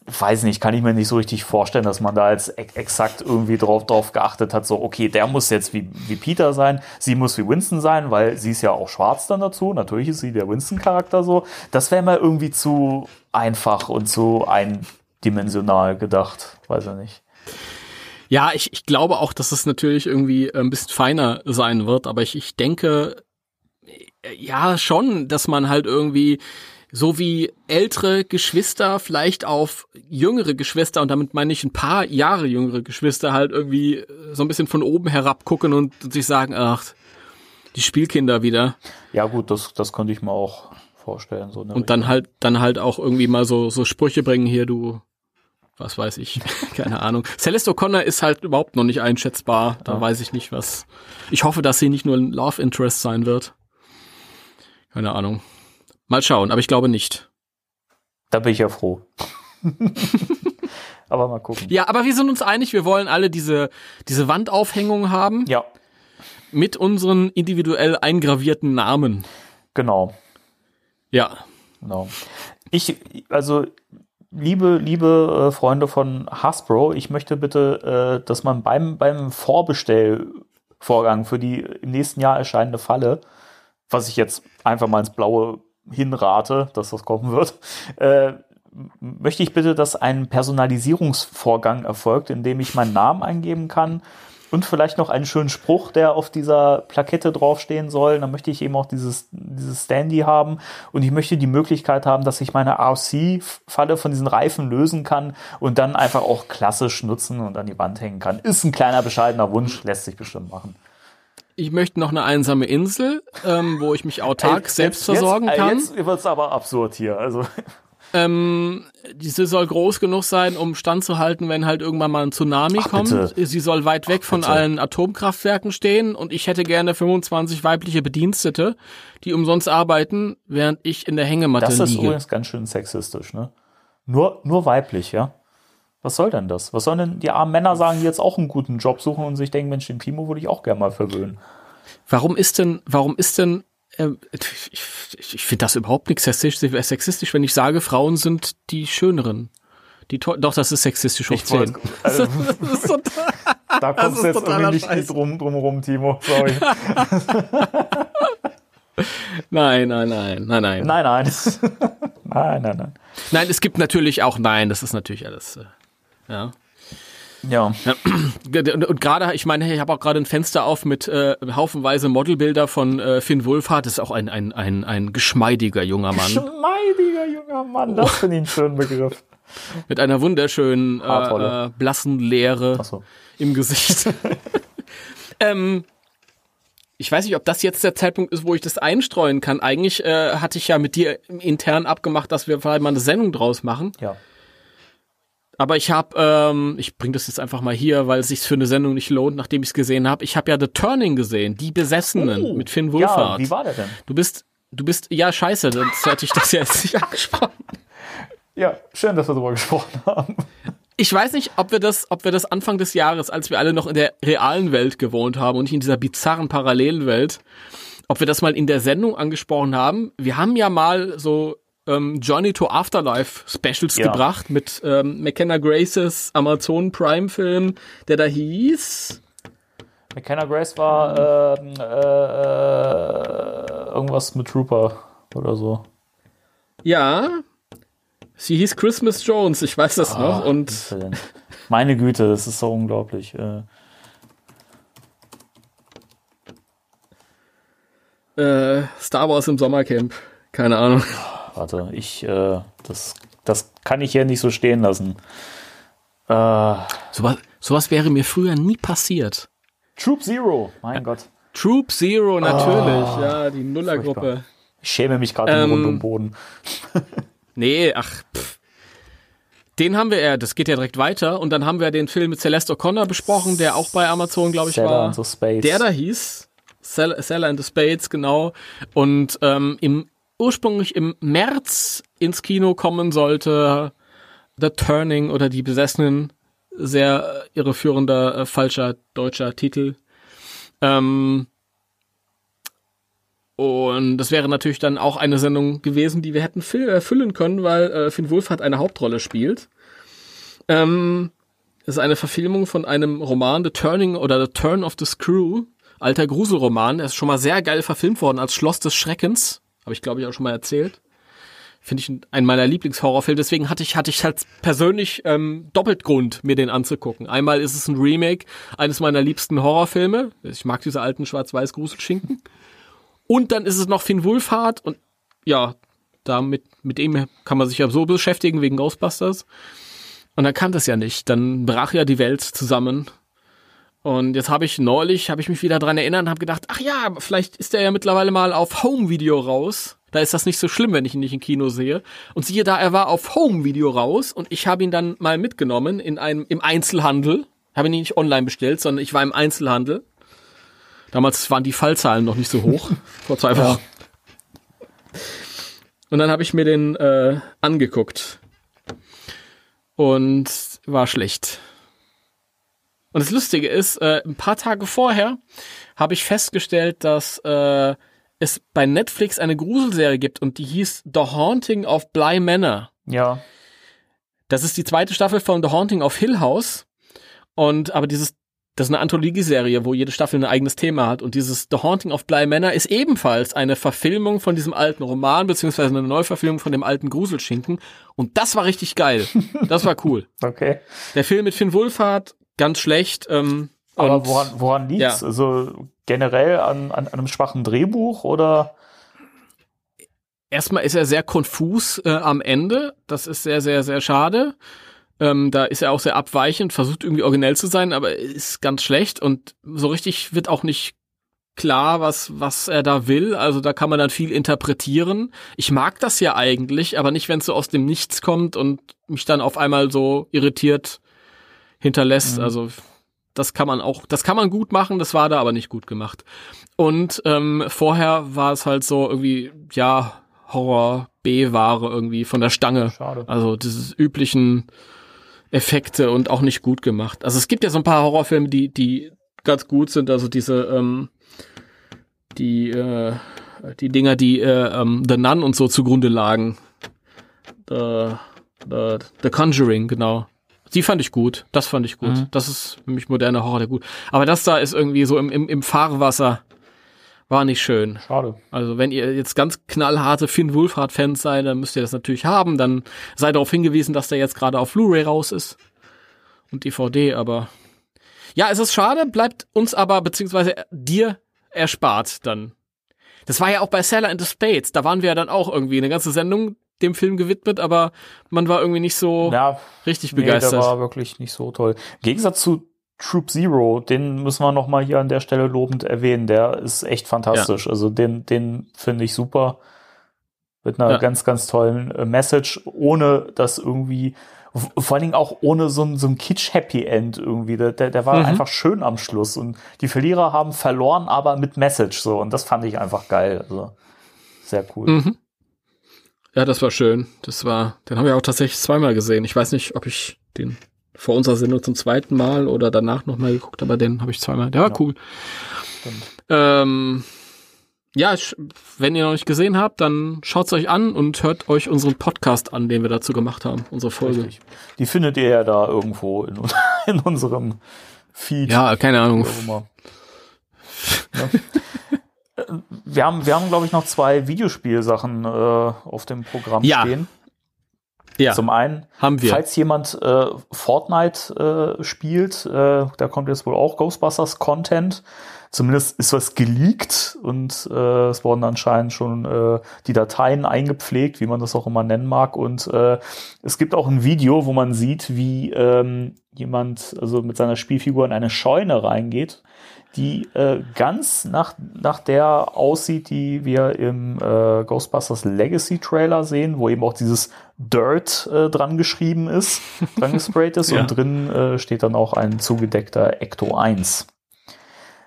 weiß nicht, kann ich mir nicht so richtig vorstellen, dass man da jetzt ex exakt irgendwie drauf, drauf geachtet hat, so, okay, der muss jetzt wie, wie Peter sein, sie muss wie Winston sein, weil sie ist ja auch schwarz dann dazu, natürlich ist sie der Winston-Charakter so. Das wäre mir irgendwie zu einfach und zu eindimensional gedacht, weiß ich nicht. Ja, ich, ich glaube auch, dass es natürlich irgendwie ein bisschen feiner sein wird, aber ich, ich denke, äh, ja, schon, dass man halt irgendwie so wie ältere Geschwister vielleicht auf jüngere Geschwister, und damit meine ich ein paar Jahre jüngere Geschwister, halt irgendwie so ein bisschen von oben herab gucken und sich sagen, ach, die Spielkinder wieder. Ja, gut, das, das könnte ich mir auch vorstellen. So eine Und dann halt, dann halt auch irgendwie mal so, so Sprüche bringen, hier, du, was weiß ich, keine Ahnung. Celeste O'Connor ist halt überhaupt noch nicht einschätzbar. Da Ja. weiß ich nicht, was. Ich hoffe, dass sie nicht nur ein Love Interest sein wird. Keine Ahnung. Mal schauen, aber ich glaube nicht. Da bin ich ja froh. Aber mal gucken. Ja, aber wir sind uns einig, wir wollen alle diese, diese Wandaufhängung haben Ja, mit unseren individuell eingravierten Namen. genau. Ja. Genau. Ich, also, liebe, liebe äh, Freunde von Hasbro, ich möchte bitte, äh, dass man beim, beim Vorbestellvorgang für die im nächsten Jahr erscheinende Falle, was ich jetzt einfach mal ins Blaue hinrate, dass das kommen wird, äh, möchte ich bitte, dass ein Personalisierungsvorgang erfolgt, in dem ich meinen Namen eingeben kann und vielleicht noch einen schönen Spruch, der auf dieser Plakette draufstehen soll. Dann möchte ich eben auch dieses, dieses Standy haben und ich möchte die Möglichkeit haben, dass ich meine RC-Falle von diesen Reifen lösen kann und dann einfach auch klassisch nutzen und an die Wand hängen kann. Ist ein kleiner bescheidener Wunsch, lässt sich bestimmt machen. Ich möchte noch eine einsame Insel, ähm, wo ich mich autark Ey, selbst jetzt- versorgen jetzt, kann. Jetzt wird es aber absurd hier. Also, Ähm, diese soll groß genug sein, um standzuhalten, wenn halt irgendwann mal ein Tsunami Ach, kommt. bitte. Sie soll weit weg von bitte. allen Atomkraftwerken stehen und ich hätte gerne 25 weibliche Bedienstete, die umsonst arbeiten, während ich in der Hängematte das ist liege. übrigens ganz schön sexistisch, ne? Nur, nur weiblich, ja? Was soll denn das? Was sollen denn die armen Männer sagen, die jetzt auch einen guten Job suchen und sich denken, Mensch, den Timo würde ich auch gerne mal verwöhnen. Warum ist denn, warum ist denn, ähm, ich, ich, finde das überhaupt nicht sexistisch, sexistisch, wenn ich sage, Frauen sind die schöneren. Die doch, das ist sexistisch hoch Ich wollte- 10. also, da kommst du jetzt irgendwie nicht, Scheiß. nicht drum, drum rum, Timo. Sorry. nein, nein, nein, nein, nein. nein, nein. nein, nein, nein. Nein, es gibt natürlich auch Nein, das ist natürlich alles. Äh, ja. Ja. Und und gerade, ich meine, ich habe auch gerade ein Fenster auf mit äh, haufenweise Modelbilder von äh, Finn Wolfhard. Das ist auch ein, ein, ein, ein geschmeidiger junger Mann Schmeidiger junger Mann, das finde ich einen schönen Begriff. mit einer wunderschönen, äh, äh, blassen Leere Achso. im Gesicht. ähm, ich weiß nicht, ob das jetzt der Zeitpunkt ist, wo ich das einstreuen kann. Eigentlich äh, hatte ich ja mit dir intern abgemacht, dass wir vielleicht mal eine Sendung draus machen. Ja. Aber ich habe, ähm, ich bring das jetzt einfach mal hier, weil es sich für eine Sendung nicht lohnt, nachdem ich es gesehen habe. Ich habe ja The Turning gesehen, die Besessenen Oh. mit Finn Ja, Wolfhard. wie war der denn? du bist, du bist, ja scheiße, sonst hätte ich das ja jetzt nicht angesprochen. Ja, schön, dass wir darüber gesprochen haben. Ich weiß nicht, ob wir das, ob wir das Anfang des Jahres, als wir alle noch in der realen Welt gewohnt haben und nicht in dieser bizarren Parallelwelt, ob wir das mal in der Sendung angesprochen haben. Wir haben ja mal so ähm, Journey to Afterlife Specials Ja. gebracht mit ähm, McKenna Graces Amazon Prime Film, der da hieß McKenna Grace war äh, äh, irgendwas mit Trooper oder so. Ja, sie hieß Christmas Jones, ich weiß das noch. Ah, Und Meine Güte, das ist so unglaublich. Äh, äh, Star Wars im Sommercamp. Keine Ahnung. Warte, ich, äh, das, das kann ich hier nicht so stehen lassen. Äh, Sowas, sowas wäre mir früher nie passiert. Troop Zero, mein Gott. Troop Zero, natürlich. ja, die Nullergruppe. Ich schäme mich gerade Ähm, rund um Boden. Nee, ach, pff. Den haben wir ja, das geht ja direkt weiter. Und dann haben wir den Film mit Celeste O'Connor besprochen, der auch bei Amazon, glaube ich, Stella war. and the Space. Der da hieß Sell- Seller and the Spades, genau. Und ähm, im, ursprünglich im März ins Kino kommen sollte The Turning oder Die Besessenen. Sehr äh, irreführender, äh, falscher deutscher Titel. Ähm, und das wäre natürlich dann auch eine Sendung gewesen, die wir hätten fü- äh, können, weil äh, Finn Wolfhard eine Hauptrolle spielt. Ähm, es ist eine Verfilmung von einem Roman, The Turning oder The Turn of the Screw, alter Gruselroman. Er ist schon mal sehr geil verfilmt worden als Schloss des Schreckens. Habe ich, glaube ich, auch schon mal erzählt. Finde ich einen meiner Lieblingshorrorfilme. Deswegen hatte ich, hatte ich halt persönlich ähm, doppelt Grund, mir den anzugucken. Einmal ist es ein Remake eines meiner liebsten Horrorfilme. Ich mag diese alten Schwarz-Weiß-Gruselschinken. Und dann ist es noch Finn Wolfhard und ja, damit, mit ihm kann man sich ja so beschäftigen wegen Ghostbusters. Und er kann das ja nicht. Dann brach ja die Welt zusammen. Und jetzt habe ich neulich, habe ich mich wieder dran erinnert und habe gedacht, ach ja, vielleicht ist er ja mittlerweile mal auf Home-Video raus. Da ist das nicht so schlimm, wenn ich ihn nicht im Kino sehe. Und siehe da, er war auf Home-Video raus und ich habe ihn dann mal mitgenommen in einem, im Einzelhandel. Habe ihn nicht online bestellt, sondern ich war im Einzelhandel. Damals waren die Fallzahlen noch nicht so hoch, vor zwei Wochen. Und dann habe ich mir den äh, angeguckt. Und war schlecht. Und das Lustige ist, äh, ein paar Tage vorher habe ich festgestellt, dass äh, es bei Netflix eine Gruselserie gibt und die hieß The Haunting of Bly Manor. Ja. Das ist die zweite Staffel von The Haunting of Hill House. Und aber dieses, das ist eine Anthologieserie, wo jede Staffel ein eigenes Thema hat. Und dieses The Haunting of Bly Manor ist ebenfalls eine Verfilmung von diesem alten Roman, beziehungsweise eine Neuverfilmung von dem alten Gruselschinken. Und das war richtig geil. Das war cool. Okay. Der Film mit Finn Wolfhard, ganz schlecht. Ähm, Aber und woran, woran liegt's? ja. Also generell an, an einem schwachen Drehbuch oder? erstmal ist er sehr konfus äh, am Ende. Das ist sehr, sehr, sehr schade. Ähm, da ist er auch sehr abweichend, versucht irgendwie originell zu sein, aber ist ganz schlecht und so richtig wird auch nicht klar, was, was er da will. Also da kann man dann viel interpretieren. Ich mag das ja eigentlich, aber nicht, wenn es so aus dem Nichts kommt und mich dann auf einmal so irritiert hinterlässt. Also das kann man auch, das kann man gut machen, das war da aber nicht gut gemacht. Und ähm, vorher war es halt so irgendwie, ja, Horror B-Ware irgendwie von der Stange. Schade. Also diese üblichen Effekte und auch nicht gut gemacht. Also es gibt ja so ein paar Horrorfilme, die, die ganz gut sind. Also diese, ähm, die, äh, die Dinger, die äh, ähm, The Nun und so zugrunde lagen. The, the, the Conjuring, genau. Die fand ich gut. Das fand ich gut. Mhm. Das ist für mich moderner Horror, der gut. Aber das da ist irgendwie so im, im, im Fahrwasser. War nicht schön. Schade. Also wenn ihr jetzt ganz knallharte Finn Wolfhard-Fans seid, dann müsst ihr das natürlich haben. Dann sei darauf hingewiesen, dass der jetzt gerade auf Blu-ray raus ist und DVD. Aber ja, es ist schade, bleibt uns aber beziehungsweise dir erspart dann. Das war ja auch bei Sailor and the Spades. Da waren wir ja dann auch irgendwie eine ganze Sendung dem Film gewidmet, aber man war irgendwie nicht so Ja, richtig nee, begeistert. der war wirklich nicht so toll. Im Gegensatz zu Troop Zero, den müssen wir noch mal hier an der Stelle lobend erwähnen. Der ist echt fantastisch. Also den, den finde ich super. Mit einer Ja. ganz, ganz tollen äh, Message, ohne das irgendwie, vor allen Dingen auch ohne so ein, so ein Kitsch-Happy End irgendwie. Der, der, der war Mhm. einfach schön am Schluss. Und die Verlierer haben verloren, aber mit Message so. Und das fand ich einfach geil. Also sehr cool. Mhm. Ja, das war schön. Das war, den haben wir auch tatsächlich zweimal gesehen. Ich weiß nicht, ob ich den vor unserer Sendung zum zweiten Mal oder danach nochmal geguckt, aber den habe ich zweimal. Der war Ja. cool. Ähm, ja, ich, wenn ihr noch nicht gesehen habt, dann schaut's euch an und hört euch unseren Podcast an, den wir dazu gemacht haben, unsere Folge. Richtig. Die findet ihr ja da irgendwo in, in unserem Feed. Ja, keine Ahnung. Ne? Wir haben, wir haben, glaube ich, noch zwei Videospielsachen äh, auf dem Programm Ja. stehen. Ja, Zum einen, haben wir. falls jemand äh, Fortnite äh, spielt, äh, da kommt jetzt wohl auch Ghostbusters Content. Zumindest ist was geleakt und äh, es wurden anscheinend schon äh, die Dateien eingepflegt, wie man das auch immer nennen mag. Und äh, es gibt auch ein Video, wo man sieht, wie ähm, jemand also mit seiner Spielfigur in eine Scheune reingeht, die äh, ganz nach, nach der aussieht, die wir im äh, Ghostbusters Legacy Trailer sehen, wo eben auch dieses Dirt äh, dran geschrieben ist, dran gesprayt ist Ja. und drin äh, steht dann auch ein zugedeckter Ecto 1.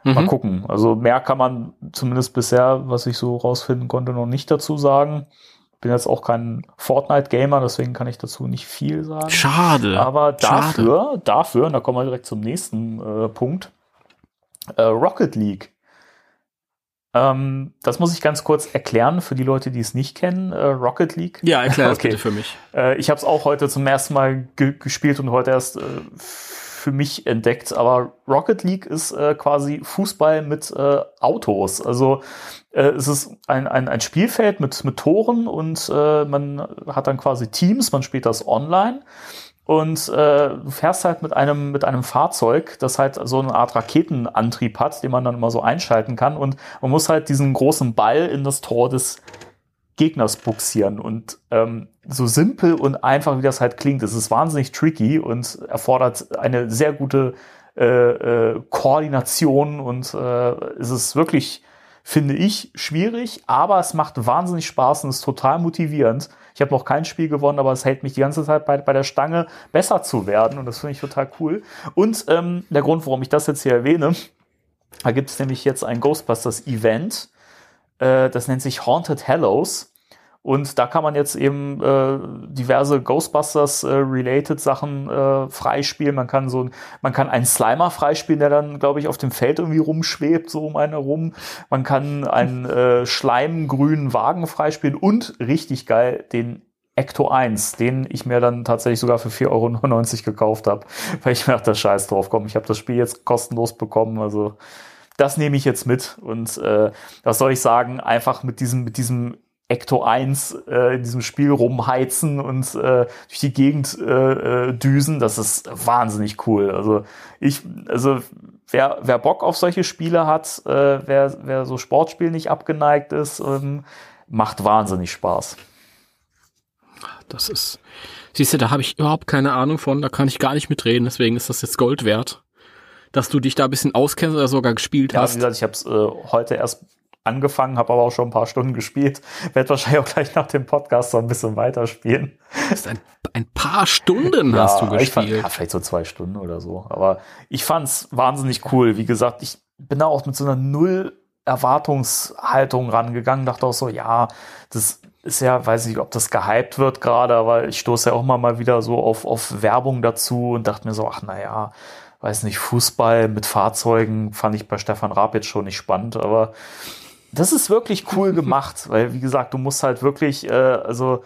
Mal Mhm. gucken. Also mehr kann man zumindest bisher, was ich so rausfinden konnte, noch nicht dazu sagen. Bin jetzt auch kein Fortnite-Gamer, deswegen kann ich dazu nicht viel sagen. Schade. Aber Schade. dafür, dafür, und da kommen wir direkt zum nächsten äh, Punkt, äh, Rocket League. Ähm, das muss ich ganz kurz erklären für die Leute, die es nicht kennen. Äh, Rocket League. Ja, erklär das Okay. bitte für mich. Äh, ich habe es auch heute zum ersten Mal ge gespielt und heute erst äh, für mich entdeckt. Aber Rocket League ist äh, quasi Fußball mit äh, Autos. Also es ist ein, ein, ein Spielfeld mit, mit Toren und man hat dann quasi Teams, man spielt das online. Und äh, du fährst halt mit einem, mit einem Fahrzeug, das halt so eine Art Raketenantrieb hat, den man dann immer so einschalten kann. Und man muss halt diesen großen Ball in das Tor des Gegners buxieren. Und ähm, so simpel und einfach, wie das halt klingt, es ist wahnsinnig tricky und erfordert eine sehr gute äh, äh, Koordination und äh, es ist wirklich, finde ich, schwierig, aber es macht wahnsinnig Spaß und ist total motivierend. Ich habe noch kein Spiel gewonnen, aber es hält mich die ganze Zeit bei, bei der Stange, besser zu werden und das finde ich total cool. Und ähm, der Grund, warum ich das jetzt hier erwähne, da gibt es nämlich jetzt ein Ghostbusters-Event, äh, das nennt sich Haunted Hallows. Und da kann man jetzt eben äh, diverse Ghostbusters-related Sachen äh, freispielen. Man kann so, man kann einen Slimer freispielen, der dann, glaube ich, auf dem Feld irgendwie rumschwebt, so um einen herum. Man kann einen äh, schleimgrünen Wagen freispielen und richtig geil den Ecto 1, den ich mir dann tatsächlich sogar für 4,99 Euro gekauft habe, weil ich mir dachte, Scheiß drauf komm, ich habe das Spiel jetzt kostenlos bekommen, also das nehme ich jetzt mit und äh, was soll ich sagen, einfach mit diesem, mit diesem Ecto 1 äh, in diesem Spiel rumheizen und äh, durch die Gegend äh, äh, düsen, das ist wahnsinnig cool. Also ich, also wer, wer Bock auf solche Spiele hat, äh, wer, wer so Sportspielen nicht abgeneigt ist, ähm, macht wahnsinnig Spaß. Das ist, siehst du, da habe ich überhaupt keine Ahnung von, da kann ich gar nicht mitreden, deswegen ist das jetzt Gold wert, dass du dich da ein bisschen auskennst oder sogar gespielt Ja, wie hast. gesagt, ich habe es äh, heute erst angefangen, habe aber auch schon ein paar Stunden gespielt. Werde wahrscheinlich auch gleich nach dem Podcast so ein bisschen weiterspielen. Ist ein, ein paar Stunden hast du ich fand, gespielt. ja, vielleicht so zwei Stunden oder so. Aber ich fand's wahnsinnig cool. Wie gesagt, ich bin da auch mit so einer Null Erwartungshaltung rangegangen, dachte auch so, ja, das ist ja, weiß nicht, ob das gehypt wird gerade, aber ich stoße ja auch mal, mal wieder so auf, auf Werbung dazu und dachte mir so, ach naja, weiß nicht, Fußball mit Fahrzeugen fand ich bei Stefan Raab jetzt schon nicht spannend, aber das ist wirklich cool gemacht, weil wie gesagt, du musst halt wirklich, äh, also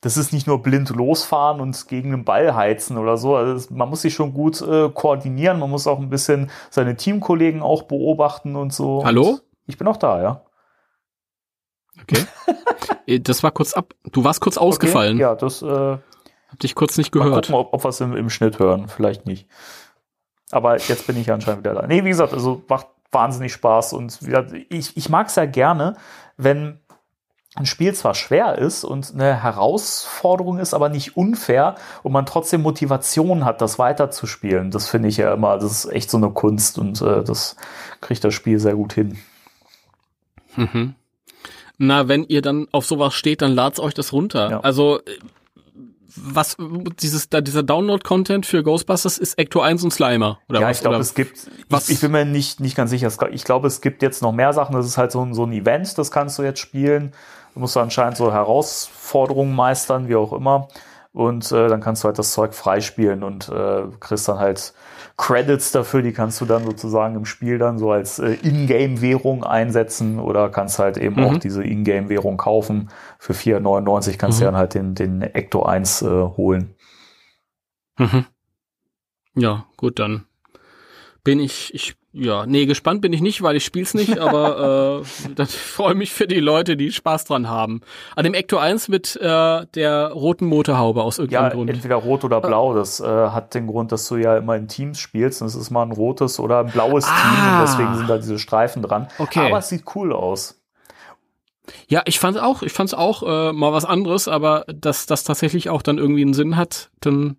das ist nicht nur blind losfahren und gegen den Ball heizen oder so. Also es, man muss sich schon gut äh, koordinieren, man muss auch ein bisschen seine Teamkollegen auch beobachten und so. Hallo? Und ich bin auch da, ja. Okay. Äh, das war kurz ab. Du warst kurz ausgefallen. Okay, ja, das äh, Hab dich kurz nicht mal gehört. gucken, ob, ob wir es im, im Schnitt hören. Vielleicht nicht. Aber jetzt bin ich anscheinend wieder da. Nee, wie gesagt, also macht wahnsinnig Spaß und ich, ich mag es ja gerne, wenn ein Spiel zwar schwer ist und eine Herausforderung ist, aber nicht unfair und man trotzdem Motivation hat, das weiterzuspielen. Das finde ich ja immer, das ist echt so eine Kunst und äh, das kriegt das Spiel sehr gut hin. Mhm. Na, wenn ihr dann auf sowas steht, dann lad's euch das runter. Ja. Also was dieses da dieser Download-Content für Ghostbusters ist Ecto 1 und Slimer oder ja, was? ich glaube, es gibt, was- ich, ich bin mir nicht, nicht ganz sicher. Ich glaube, es gibt jetzt noch mehr Sachen. Das ist halt so ein, so ein Event, das kannst du jetzt spielen. Du musst anscheinend so Herausforderungen meistern, wie auch immer. Und äh, dann kannst du halt das Zeug freispielen und äh, kriegst dann halt Credits dafür, die kannst du dann sozusagen im Spiel dann so als äh, Ingame-Währung einsetzen oder kannst halt eben Mhm. auch diese Ingame-Währung kaufen. Für 4,99 kannst du Mhm. dann halt den, den Ecto 1 äh, holen. Mhm. Ja, gut, dann bin ich, ich, Ja, nee, gespannt bin ich nicht, weil ich spiel's nicht, aber äh, das freue mich für die Leute, die Spaß dran haben. An dem Ecto 1 mit äh, der roten Motorhaube aus irgendeinem Ja, Grund. entweder rot oder blau. Das äh, hat den Grund, dass du ja immer in Teams spielst. Und es ist mal ein rotes oder ein blaues Team. Ah. Und deswegen sind da diese Streifen dran. Okay. Aber es sieht cool aus. Ja, ich fand's auch, ich fand's auch äh, mal was anderes, aber dass das tatsächlich auch dann irgendwie einen Sinn hat, dann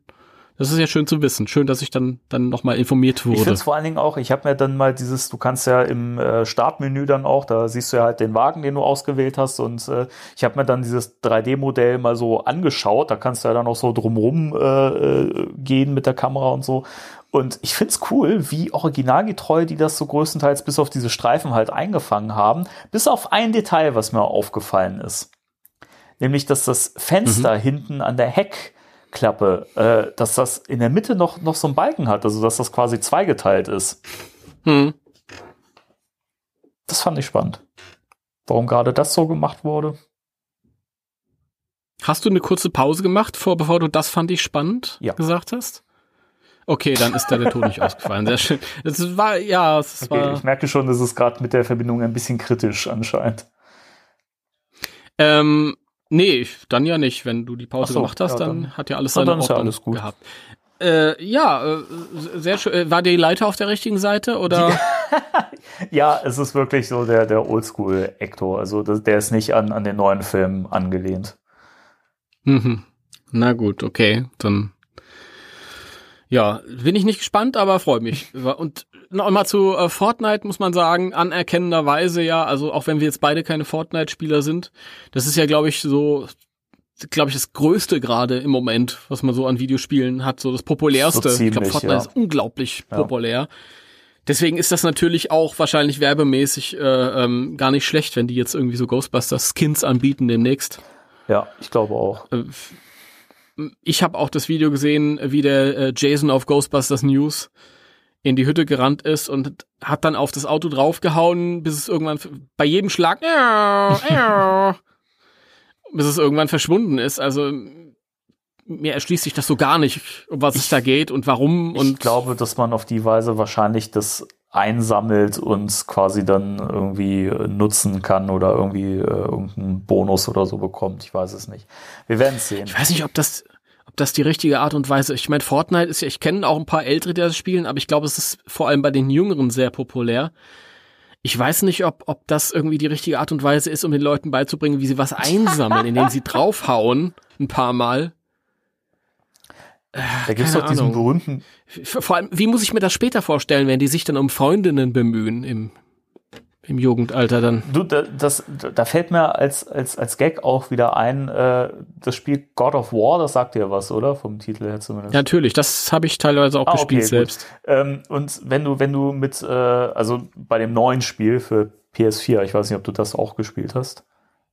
das ist ja schön zu wissen. Schön, dass ich dann dann noch mal informiert Ich wurde. finde es vor allen Dingen auch, ich habe mir dann mal dieses, du kannst ja im äh, Startmenü dann auch, da siehst du ja halt den Wagen, den du ausgewählt hast und äh, ich habe mir dann dieses 3D-Modell mal so angeschaut, da kannst du ja dann auch so drumrum äh, äh, gehen mit der Kamera und so und ich find's cool, wie originalgetreu die das so größtenteils bis auf diese Streifen halt eingefangen haben, bis auf ein Detail, was mir aufgefallen ist. Nämlich, dass das Fenster hinten an der Heckklappe, äh, dass das in der Mitte noch, noch so einen Balken hat, also dass das quasi zweigeteilt ist. hm. Das fand ich spannend. Warum gerade das so gemacht wurde? Hast du eine kurze Pause gemacht, vor, bevor du das fand ich spannend Ja. gesagt hast? Okay, dann ist da der Ton nicht ausgefallen. Sehr schön. Das war, ja, es Okay, war. ich merke schon, dass es gerade mit der Verbindung ein bisschen kritisch anscheinend. Ähm, nee, dann ja nicht. Wenn du die Pause so, gemacht hast, ja, dann, dann- hat ja alles seine dann ist ja Ordnung alles gut. gehabt. Äh, ja, äh, sehr schön. Äh, War die Leiter auf der richtigen Seite oder? Ja, es ist wirklich so der, der Oldschool-Ecto. Also das, der ist nicht an, an den neuen Film angelehnt. Mhm. Na gut, okay, dann. Ja, bin ich nicht gespannt, aber freue mich. Und nochmal zu äh, Fortnite muss man sagen, anerkennenderweise ja, also auch wenn wir jetzt beide keine Fortnite-Spieler sind, das ist ja, glaube ich, so, glaube ich, das Größte gerade im Moment, was man so an Videospielen hat, so das populärste. So ich glaube, ziemlich, Fortnite ja. ist unglaublich Ja. populär. Deswegen ist das natürlich auch wahrscheinlich werbemäßig äh, ähm, gar nicht schlecht, wenn die jetzt irgendwie so Ghostbusters-Skins anbieten demnächst. Ja, ich glaube auch. Äh, ich habe auch das Video gesehen, wie der äh, Jason auf Ghostbusters News in die Hütte gerannt ist und hat dann auf das Auto draufgehauen, bis es irgendwann bei jedem Schlag bis es irgendwann verschwunden ist. Also mir erschließt sich das so gar nicht, um was es da geht und warum Ich und glaube, dass man auf die Weise wahrscheinlich das einsammelt und quasi dann irgendwie äh, nutzen kann oder irgendwie äh, irgendeinen Bonus oder so bekommt. Ich weiß es nicht. Wir werden es sehen. Ich weiß nicht, ob das, ob das die richtige Art und Weise. Ich meine, Fortnite ist ja, ich kenne auch ein paar Ältere, die das spielen, aber ich glaube, es ist vor allem bei den Jüngeren sehr populär. Ich weiß nicht, ob, ob das irgendwie die richtige Art und Weise ist, um den Leuten beizubringen, wie sie was einsammeln, indem sie draufhauen, ein paar Mal. Da gibt es keine doch diesen berühmten Vor allem, wie muss ich mir das später vorstellen, wenn die sich dann um Freundinnen bemühen im, im Jugendalter dann? Du, da, das, da fällt mir als, als, als Gag auch wieder ein, äh, das Spiel God of War, das sagt dir was, oder? Vom Titel her zumindest. Ja, natürlich, das habe ich teilweise auch Ah, gespielt okay, selbst. Ähm, und wenn du, wenn du mit, äh, also bei dem neuen Spiel für PS4, ich weiß nicht, ob du das auch gespielt hast.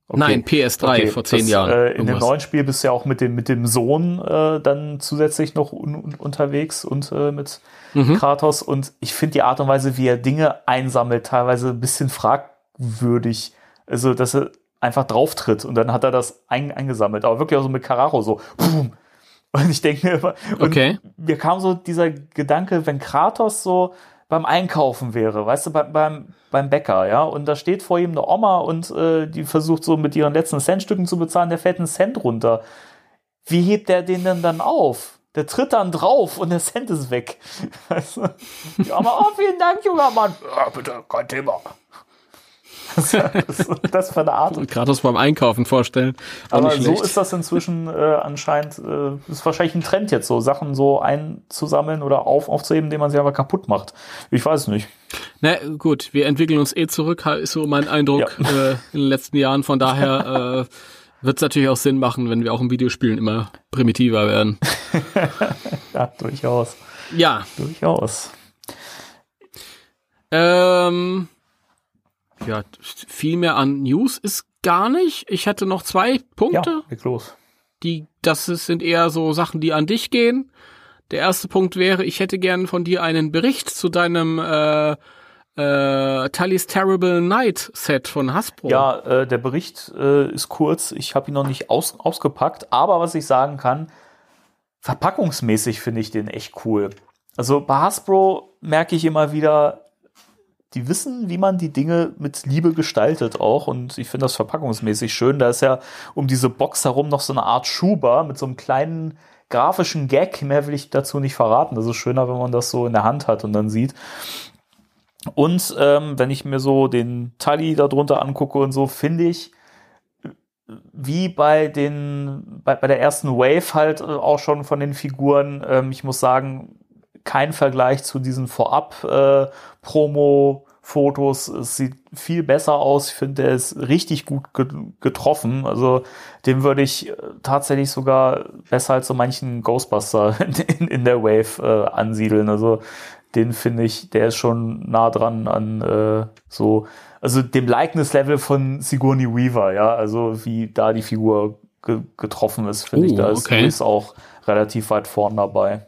Okay. Nein, PS3 Okay, vor zehn das, Jahren. Äh, in dem neuen Spiel bist du ja auch mit dem, mit dem Sohn äh, dann zusätzlich noch un un unterwegs und äh, mit Mhm. Kratos. Und ich finde die Art und Weise, wie er Dinge einsammelt, teilweise ein bisschen fragwürdig. Also, dass er einfach drauf tritt und dann hat er das ein, eingesammelt. Aber wirklich auch so mit Carraro so. Boom. Und ich denke mir immer, Okay. mir kam so dieser Gedanke, wenn Kratos so beim Einkaufen wäre, weißt du, beim, beim, beim Bäcker, ja, und da steht vor ihm eine Oma und äh, die versucht so mit ihren letzten Centstücken zu bezahlen, der fällt ein Cent runter. Wie hebt er den denn dann auf? Der tritt dann drauf und der Cent ist weg. Weißt du? Die Oma, oh, vielen Dank, junger Mann. Ja, bitte, kein Thema. Das, das, das für eine Art Kratos beim Einkaufen vorstellen. Auch aber so ist das inzwischen äh, anscheinend, äh, ist wahrscheinlich ein Trend jetzt, so Sachen so einzusammeln oder auf, aufzuheben, indem man sie aber kaputt macht. Ich weiß es nicht. Na gut, wir entwickeln uns eh zurück, ist so mein Eindruck äh, in den letzten Jahren. Von daher äh, wird es natürlich auch Sinn machen, wenn wir auch im Videospielen immer primitiver werden. Ja, durchaus. Ja, Durchaus. ähm, ja, viel mehr an News ist gar nicht. Ich hätte noch zwei Ja, Punkte, leg los. die, das ist- sind eher so Sachen, die an dich gehen. Der erste Punkt wäre, ich hätte gern von dir einen Bericht zu deinem äh, äh, Tully's Terrible Night Set von Hasbro. Ja, äh, der Bericht äh, ist kurz. Ich habe ihn noch nicht aus, ausgepackt, aber was ich sagen kann, verpackungsmäßig finde ich den echt cool. Also bei Hasbro merke ich immer wieder, die wissen, wie man die Dinge mit Liebe gestaltet auch. Und ich finde das verpackungsmäßig schön. Da ist ja um diese Box herum noch so eine Art Schuber mit so einem kleinen grafischen Gag. Mehr will ich dazu nicht verraten. Das ist schöner, wenn man das so in der Hand hat und dann sieht. Und ähm, wenn ich mir so den Tally darunter angucke und so, finde ich, wie bei den, bei, bei der ersten Wave halt äh, auch schon von den Figuren, ähm, ich muss sagen, kein Vergleich zu diesen Vorab-Promo- Fotos. Es sieht viel besser aus. Ich finde, der ist richtig gut getroffen. Also den würde ich äh, tatsächlich sogar besser als so manchen Ghostbuster in, in der Wave äh, ansiedeln. Also den finde ich, der ist schon nah dran an äh, so, also dem Likeness-Level von Sigourney Weaver, ja, also wie da die Figur ge getroffen ist, finde uh, ich. Da ist, okay. ist auch relativ weit vorn dabei.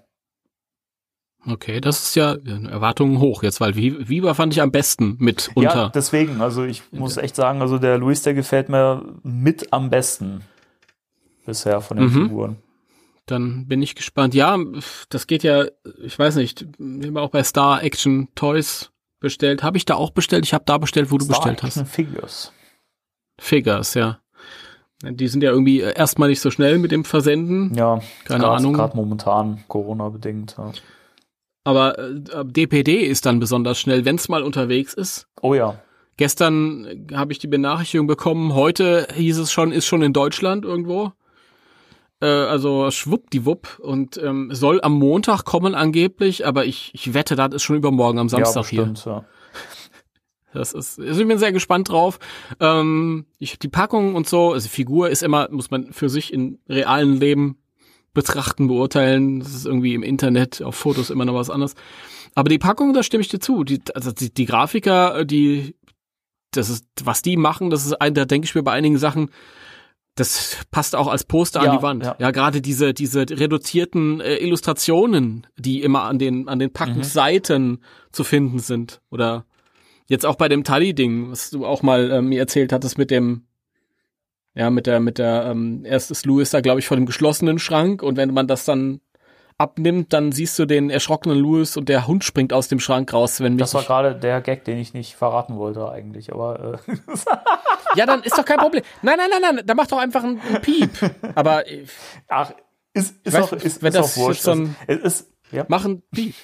Okay, das ist ja Erwartungen hoch jetzt, weil Viva fand ich am besten mit unter. Ja, deswegen, also ich muss echt sagen, also der Luis, der gefällt mir mit am besten bisher von den mhm. Figuren. Dann bin ich gespannt. Ja, das geht ja, ich weiß nicht, immer auch bei Star Action Toys bestellt. Habe ich da auch bestellt? Ich habe da bestellt, wo du Star bestellt Action hast. Figures. Figures, ja. Die sind ja irgendwie erstmal nicht so schnell mit dem Versenden. Ja, keine grad, Ahnung. Gerade momentan Corona bedingt. Ja. Aber äh, DPD ist dann besonders schnell, wenn es mal unterwegs ist. Oh ja. Gestern habe ich die Benachrichtigung bekommen, heute hieß es schon, ist schon in Deutschland irgendwo. Äh, also schwuppdiwupp und ähm, soll am Montag kommen angeblich, aber ich, ich wette, das ist schon übermorgen am Samstag ja, bestimmt, hier. Ja. Das ist, also ich bin sehr gespannt drauf. Ähm, ich, die Packung und so, also Figur ist immer, muss man für sich in realen Leben betrachten, beurteilen. Das ist irgendwie im Internet, auf Fotos immer noch was anderes. Aber die Packung, da stimme ich dir zu. Die, also die, die Grafiker, die, das ist, was die machen, das ist ein, da denke ich mir bei einigen Sachen, das passt auch als Poster ja, an die Wand. Ja, ja gerade diese, diese reduzierten äh, Illustrationen, die immer an den, an den Packungsseiten mhm. zu finden sind. Oder jetzt auch bei dem Tally-Ding, was du auch mal äh, mir erzählt hattest mit dem, ja, mit der, mit der, ähm, erst ist Louis da, glaube ich, vor dem geschlossenen Schrank und wenn man das dann abnimmt, dann siehst du den erschrockenen Louis und der Hund springt aus dem Schrank raus, wenn mich. Das war gerade der Gag, den ich nicht verraten wollte eigentlich, aber. Äh. ja, dann ist doch kein Problem. Nein, nein, nein, nein, da mach doch einfach einen, einen Piep. Aber. Ach, ist, ist, weiß, auch, ist, wenn ist das auch wurscht. So ein, es ist, ja. Machen Piep.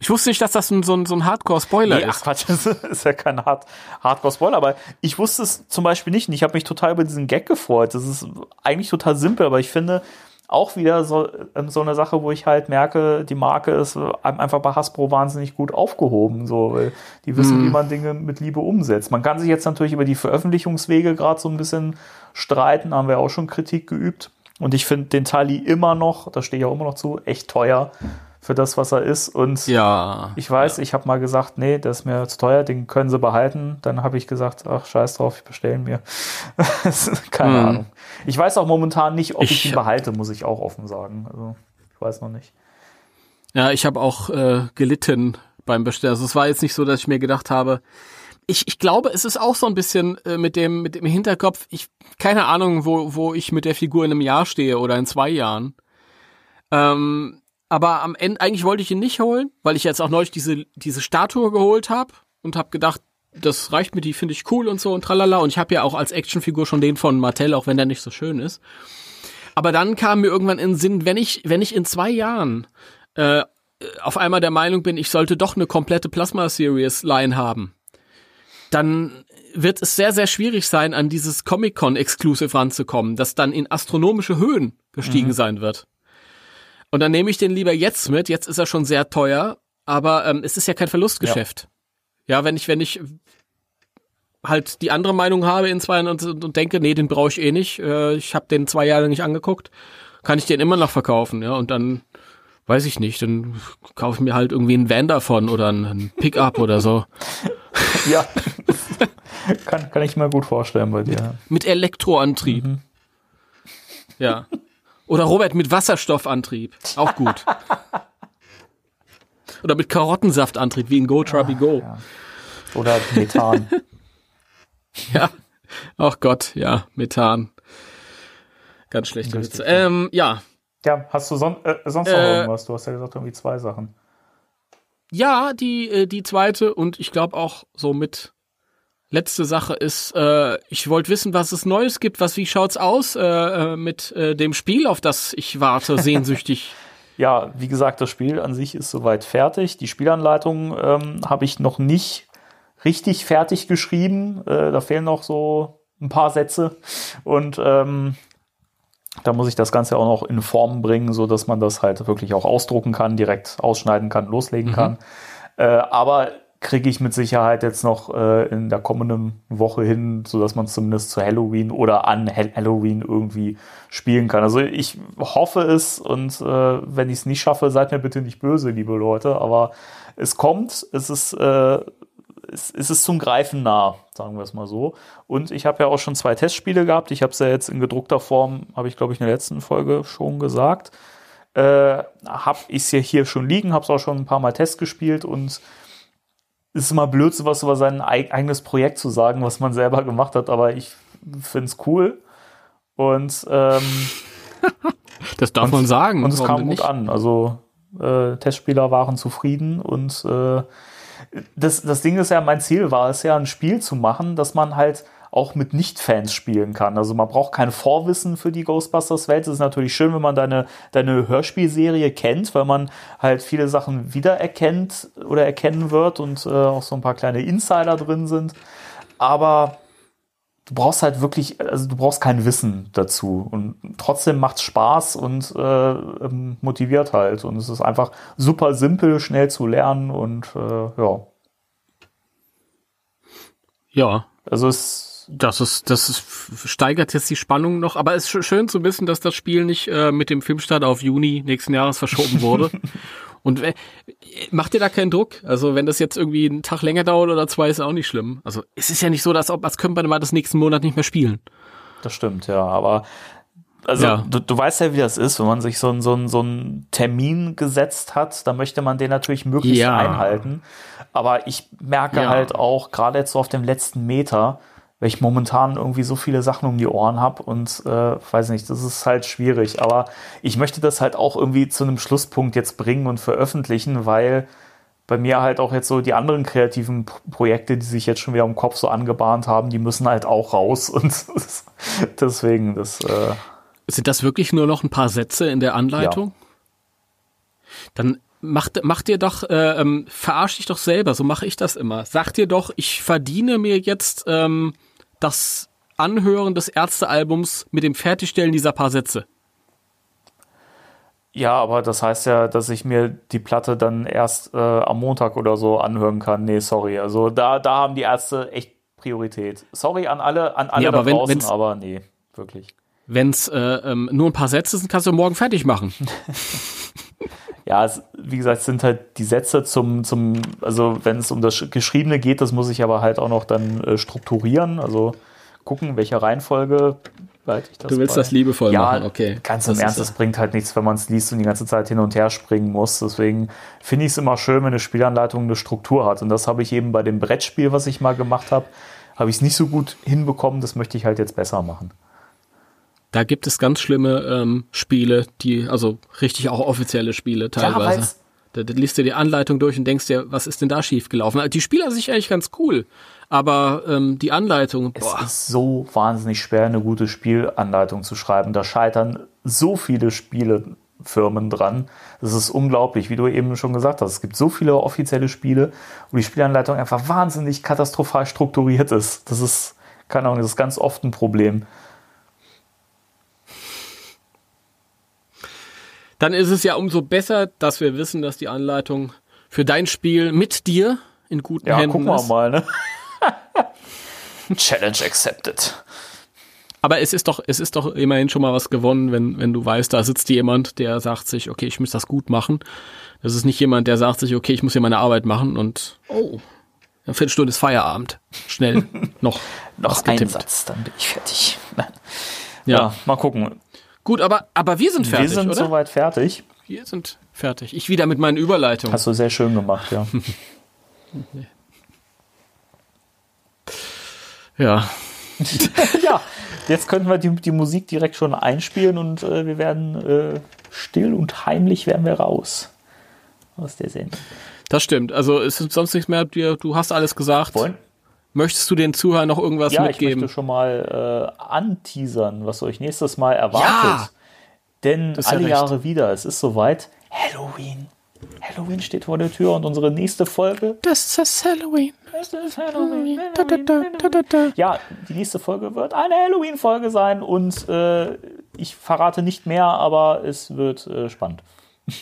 Ich wusste nicht, dass das ein, so ein, so ein Hardcore-Spoiler nee, ist. Ach Quatsch, das ist ja kein Hard Hardcore-Spoiler, aber ich wusste es zum Beispiel nicht und ich habe mich total über diesen Gag gefreut. Das ist eigentlich total simpel, aber ich finde auch wieder so, ähm, so eine Sache, wo ich halt merke, die Marke ist äh, einfach bei Hasbro wahnsinnig gut aufgehoben, so, weil die wissen, mm. wie man Dinge mit Liebe umsetzt. Man kann sich jetzt natürlich über die Veröffentlichungswege gerade so ein bisschen streiten, haben wir auch schon Kritik geübt. Und ich finde den Tali immer noch, da stehe ich auch immer noch zu, echt teuer für das, was er ist. Und ja, ich weiß, ja. ich habe mal gesagt, nee, das ist mir zu teuer, den können sie behalten. Dann habe ich gesagt, ach, scheiß drauf, ich bestelle mir. Keine hm. Ahnung. Ich weiß auch momentan nicht, ob ich, ich ihn behalte, muss ich auch offen sagen. Also, ich weiß noch nicht. Ja, ich habe auch äh, gelitten beim Bestellen. Also es war jetzt nicht so, dass ich mir gedacht habe, ich, ich glaube, es ist auch so ein bisschen äh, mit dem mit dem Hinterkopf. Ich keine Ahnung, wo wo ich mit der Figur in einem Jahr stehe oder in zwei Jahren. Ähm, aber am Ende, eigentlich wollte ich ihn nicht holen, weil ich jetzt auch neulich diese, diese Statue geholt habe und habe gedacht, das reicht mir, die finde ich cool und so und tralala. Und ich habe ja auch als Actionfigur schon den von Mattel, auch wenn der nicht so schön ist. Aber dann kam mir irgendwann in den Sinn, wenn ich, wenn ich in zwei Jahren äh, auf einmal der Meinung bin, ich sollte doch eine komplette Plasma Series Line haben, dann wird es sehr, sehr schwierig sein, an dieses Comic-Con Exclusive ranzukommen, das dann in astronomische Höhen gestiegen mhm. sein wird. Und dann nehme ich den lieber jetzt mit. Jetzt ist er schon sehr teuer, aber ähm, es ist ja kein Verlustgeschäft. Ja, ja wenn ich, wenn ich halt die andere Meinung habe in zwei Jahren und, und denke, nee, den brauche ich eh nicht. Äh, ich habe den zwei Jahre nicht angeguckt, kann ich den immer noch verkaufen, ja. Und dann weiß ich nicht, dann kaufe ich mir halt irgendwie einen Van davon oder einen Pickup oder so. Ja, kann, kann ich mir gut vorstellen bei dir. Mit Elektroantrieb. Mhm. Ja. Oder Robert mit Wasserstoffantrieb. Auch gut. Oder mit Karottensaftantrieb, wie in Go Trubby ah, Go. Ja. Oder Methan. ja. Ach Gott, ja, Methan. Ganz schlechte Witze. Ähm, ja. Ja, hast du son äh, sonst noch äh, irgendwas? Du hast ja gesagt, irgendwie zwei Sachen. ja, die, äh, die zweite und ich glaube auch so mit letzte Sache ist, äh, ich wollte wissen, was es Neues gibt, was wie schaut's aus äh, äh mit äh, dem Spiel, auf das ich warte, sehnsüchtig. ja, wie gesagt, das Spiel an sich ist soweit fertig. Die Spielanleitung ähm, habe ich noch nicht richtig fertig geschrieben. Äh, da fehlen noch so ein paar Sätze und ähm, da muss ich das Ganze auch noch in Form bringen, so dass man das halt wirklich auch ausdrucken kann, direkt ausschneiden kann, loslegen mhm. kann. Äh, aber kriege ich mit Sicherheit jetzt noch äh, in der kommenden Woche hin, so dass man zumindest zu Halloween oder an Halloween irgendwie spielen kann. Also ich hoffe es und äh, wenn ich es nicht schaffe, seid mir bitte nicht böse, liebe Leute. Aber es kommt, es ist äh, es, es ist zum Greifen nah, sagen wir es mal so. Und ich habe ja auch schon zwei Testspiele gehabt. Ich habe es ja jetzt in gedruckter Form, habe ich glaube ich in der letzten Folge schon gesagt. Äh, habe ich es ja hier schon liegen, habe es auch schon ein paar Mal Test gespielt und ist immer blöd, sowas über sein eigenes Projekt zu sagen, was man selber gemacht hat, aber ich finde es cool. Und ähm, das darf und, man sagen. Und es kam gut an. Also äh, Testspieler waren zufrieden und äh, das, das Ding ist ja, mein Ziel war es ja, ein Spiel zu machen, dass man halt auch mit Nicht-Fans spielen kann. Also man braucht kein Vorwissen für die Ghostbusters-Welt. Es ist natürlich schön, wenn man deine, deine Hörspielserie kennt, weil man halt viele Sachen wiedererkennt oder erkennen wird und äh, auch so ein paar kleine Insider drin sind. Aber du brauchst halt wirklich, also du brauchst kein Wissen dazu. Und trotzdem macht's Spaß und äh, ähm, motiviert halt. Und es ist einfach super simpel, schnell zu lernen und äh, ja. Ja. Also es das ist, das ist, steigert jetzt die Spannung noch, aber es ist schön zu wissen, dass das Spiel nicht äh, mit dem Filmstart auf Juni nächsten Jahres verschoben wurde. Und äh, macht dir da keinen Druck? Also wenn das jetzt irgendwie einen Tag länger dauert oder zwei, ist auch nicht schlimm. Also es ist ja nicht so, dass ob, als könnte man mal das nächsten Monat nicht mehr spielen. Das stimmt, ja. Aber also ja. du, du weißt ja, wie das ist, wenn man sich so, so, so einen Termin gesetzt hat, dann möchte man den natürlich möglichst ja. einhalten. Aber ich merke ja. halt auch, gerade jetzt so auf dem letzten Meter, weil ich momentan irgendwie so viele Sachen um die Ohren habe und äh, weiß nicht, das ist halt schwierig. Aber ich möchte das halt auch irgendwie zu einem Schlusspunkt jetzt bringen und veröffentlichen, weil bei mir halt auch jetzt so die anderen kreativen Projekte, die sich jetzt schon wieder im Kopf so angebahnt haben, die müssen halt auch raus und deswegen das. Äh Sind das wirklich nur noch ein paar Sätze in der Anleitung? Ja. Dann macht, macht dir doch, äh, ähm, verarsch dich doch selber, so mache ich das immer. Sag dir doch, ich verdiene mir jetzt ähm, das Anhören des Ärztealbums mit dem Fertigstellen dieser paar Sätze. Ja, aber das heißt ja, dass ich mir die Platte dann erst äh, am Montag oder so anhören kann. Nee, sorry. Also da, da haben die Ärzte echt Priorität. Sorry an alle, an alle ja, aber da draußen, wenn, aber nee, wirklich. Wenn es äh, ähm, nur ein paar Sätze sind, kannst du morgen fertig machen. ja, es, wie gesagt, sind halt die Sätze zum, zum also wenn es um das Geschriebene geht, das muss ich aber halt auch noch dann äh, strukturieren, also gucken, welche Reihenfolge leite ich das. Du willst bei. das liebevoll ja, machen, okay. Ganz im das Ernst, das bringt halt nichts, wenn man es liest und die ganze Zeit hin und her springen muss. Deswegen finde ich es immer schön, wenn eine Spielanleitung eine Struktur hat. Und das habe ich eben bei dem Brettspiel, was ich mal gemacht habe, habe ich es nicht so gut hinbekommen. Das möchte ich halt jetzt besser machen. Da gibt es ganz schlimme ähm, Spiele, die, also richtig auch offizielle Spiele teilweise. Ja, da, da liest du die Anleitung durch und denkst dir, was ist denn da schiefgelaufen? Die Spieler sich eigentlich ganz cool, aber ähm, die Anleitung, boah. Es ist so wahnsinnig schwer, eine gute Spielanleitung zu schreiben. Da scheitern so viele Spielefirmen dran. Das ist unglaublich, wie du eben schon gesagt hast. Es gibt so viele offizielle Spiele, wo die Spielanleitung einfach wahnsinnig katastrophal strukturiert ist. Das ist, keine Ahnung, das ist ganz oft ein Problem. Dann ist es ja umso besser, dass wir wissen, dass die Anleitung für dein Spiel mit dir in guten ja, Händen gucken ist. wir mal, ne? Challenge accepted. Aber es ist doch, es ist doch immerhin schon mal was gewonnen, wenn, wenn du weißt, da sitzt jemand, der sagt sich, okay, ich muss das gut machen. Das ist nicht jemand, der sagt sich, okay, ich muss hier meine Arbeit machen und oh, eine Viertelstunde ist Feierabend. Schnell noch. noch ein Satz, dann bin ich fertig. ja. ja, mal gucken. Gut, aber, aber wir sind fertig, Wir sind oder? soweit fertig. Wir sind fertig. Ich wieder mit meinen Überleitungen. Hast du sehr schön gemacht, ja. ja. ja, jetzt könnten wir die, die Musik direkt schon einspielen und äh, wir werden äh, still und heimlich werden wir raus aus der Sendung. Das stimmt. Also es ist sonst nichts mehr. Du hast alles gesagt. Wollen? Möchtest du den Zuhörern noch irgendwas Ja, ich mitgeben? möchte schon mal äh, anteasern, was euch nächstes Mal erwartet. Ja! Denn Das ja alle recht. Jahre wieder, es ist soweit. Halloween. Halloween steht vor der Tür und unsere nächste Folge. Das ist Halloween. Es ist Halloween. Da, da, da, da, da, da. Ja, die nächste Folge wird eine Halloween-Folge sein und äh, ich verrate nicht mehr, aber es wird äh, spannend.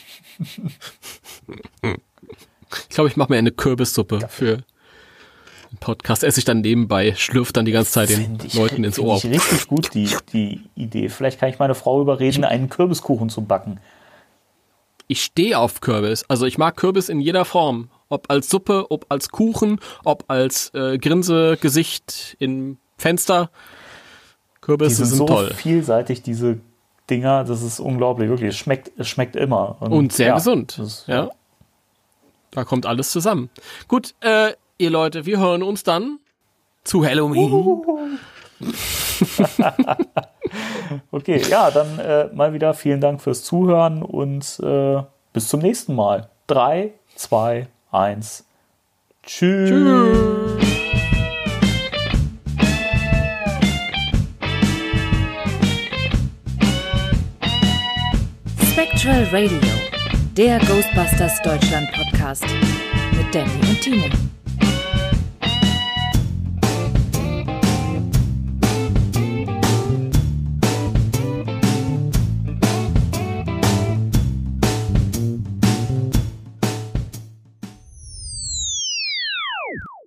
Ich glaube, ich mache mir eine Kürbissuppe für Podcast. Esse ich dann nebenbei, schlürft dann die ganze Zeit den ich, Leuten ins find Ohr. ich richtig gut, die, die Idee. Vielleicht kann ich meine Frau überreden, einen Kürbiskuchen zu backen. Ich stehe auf Kürbis. Also ich mag Kürbis in jeder Form. Ob als Suppe, ob als Kuchen, ob als äh, Grinsegesicht im Fenster. Die Kürbisse sind sind, so toll. vielseitig, diese Dinger. Das ist unglaublich, wirklich. Es schmeckt, es schmeckt immer. Und sehr ja, gesund. ist- ja. Da kommt alles zusammen. Gut, äh, ihr Leute, wir hören uns dann zu Halloween. Okay, ja, dann äh, mal wieder vielen Dank fürs Zuhören und äh, bis zum nächsten Mal. 3, 2, 1. Tschüss. Tschüss. Spectral Radio, der Ghostbusters Deutschland Podcast mit Danny und Timo.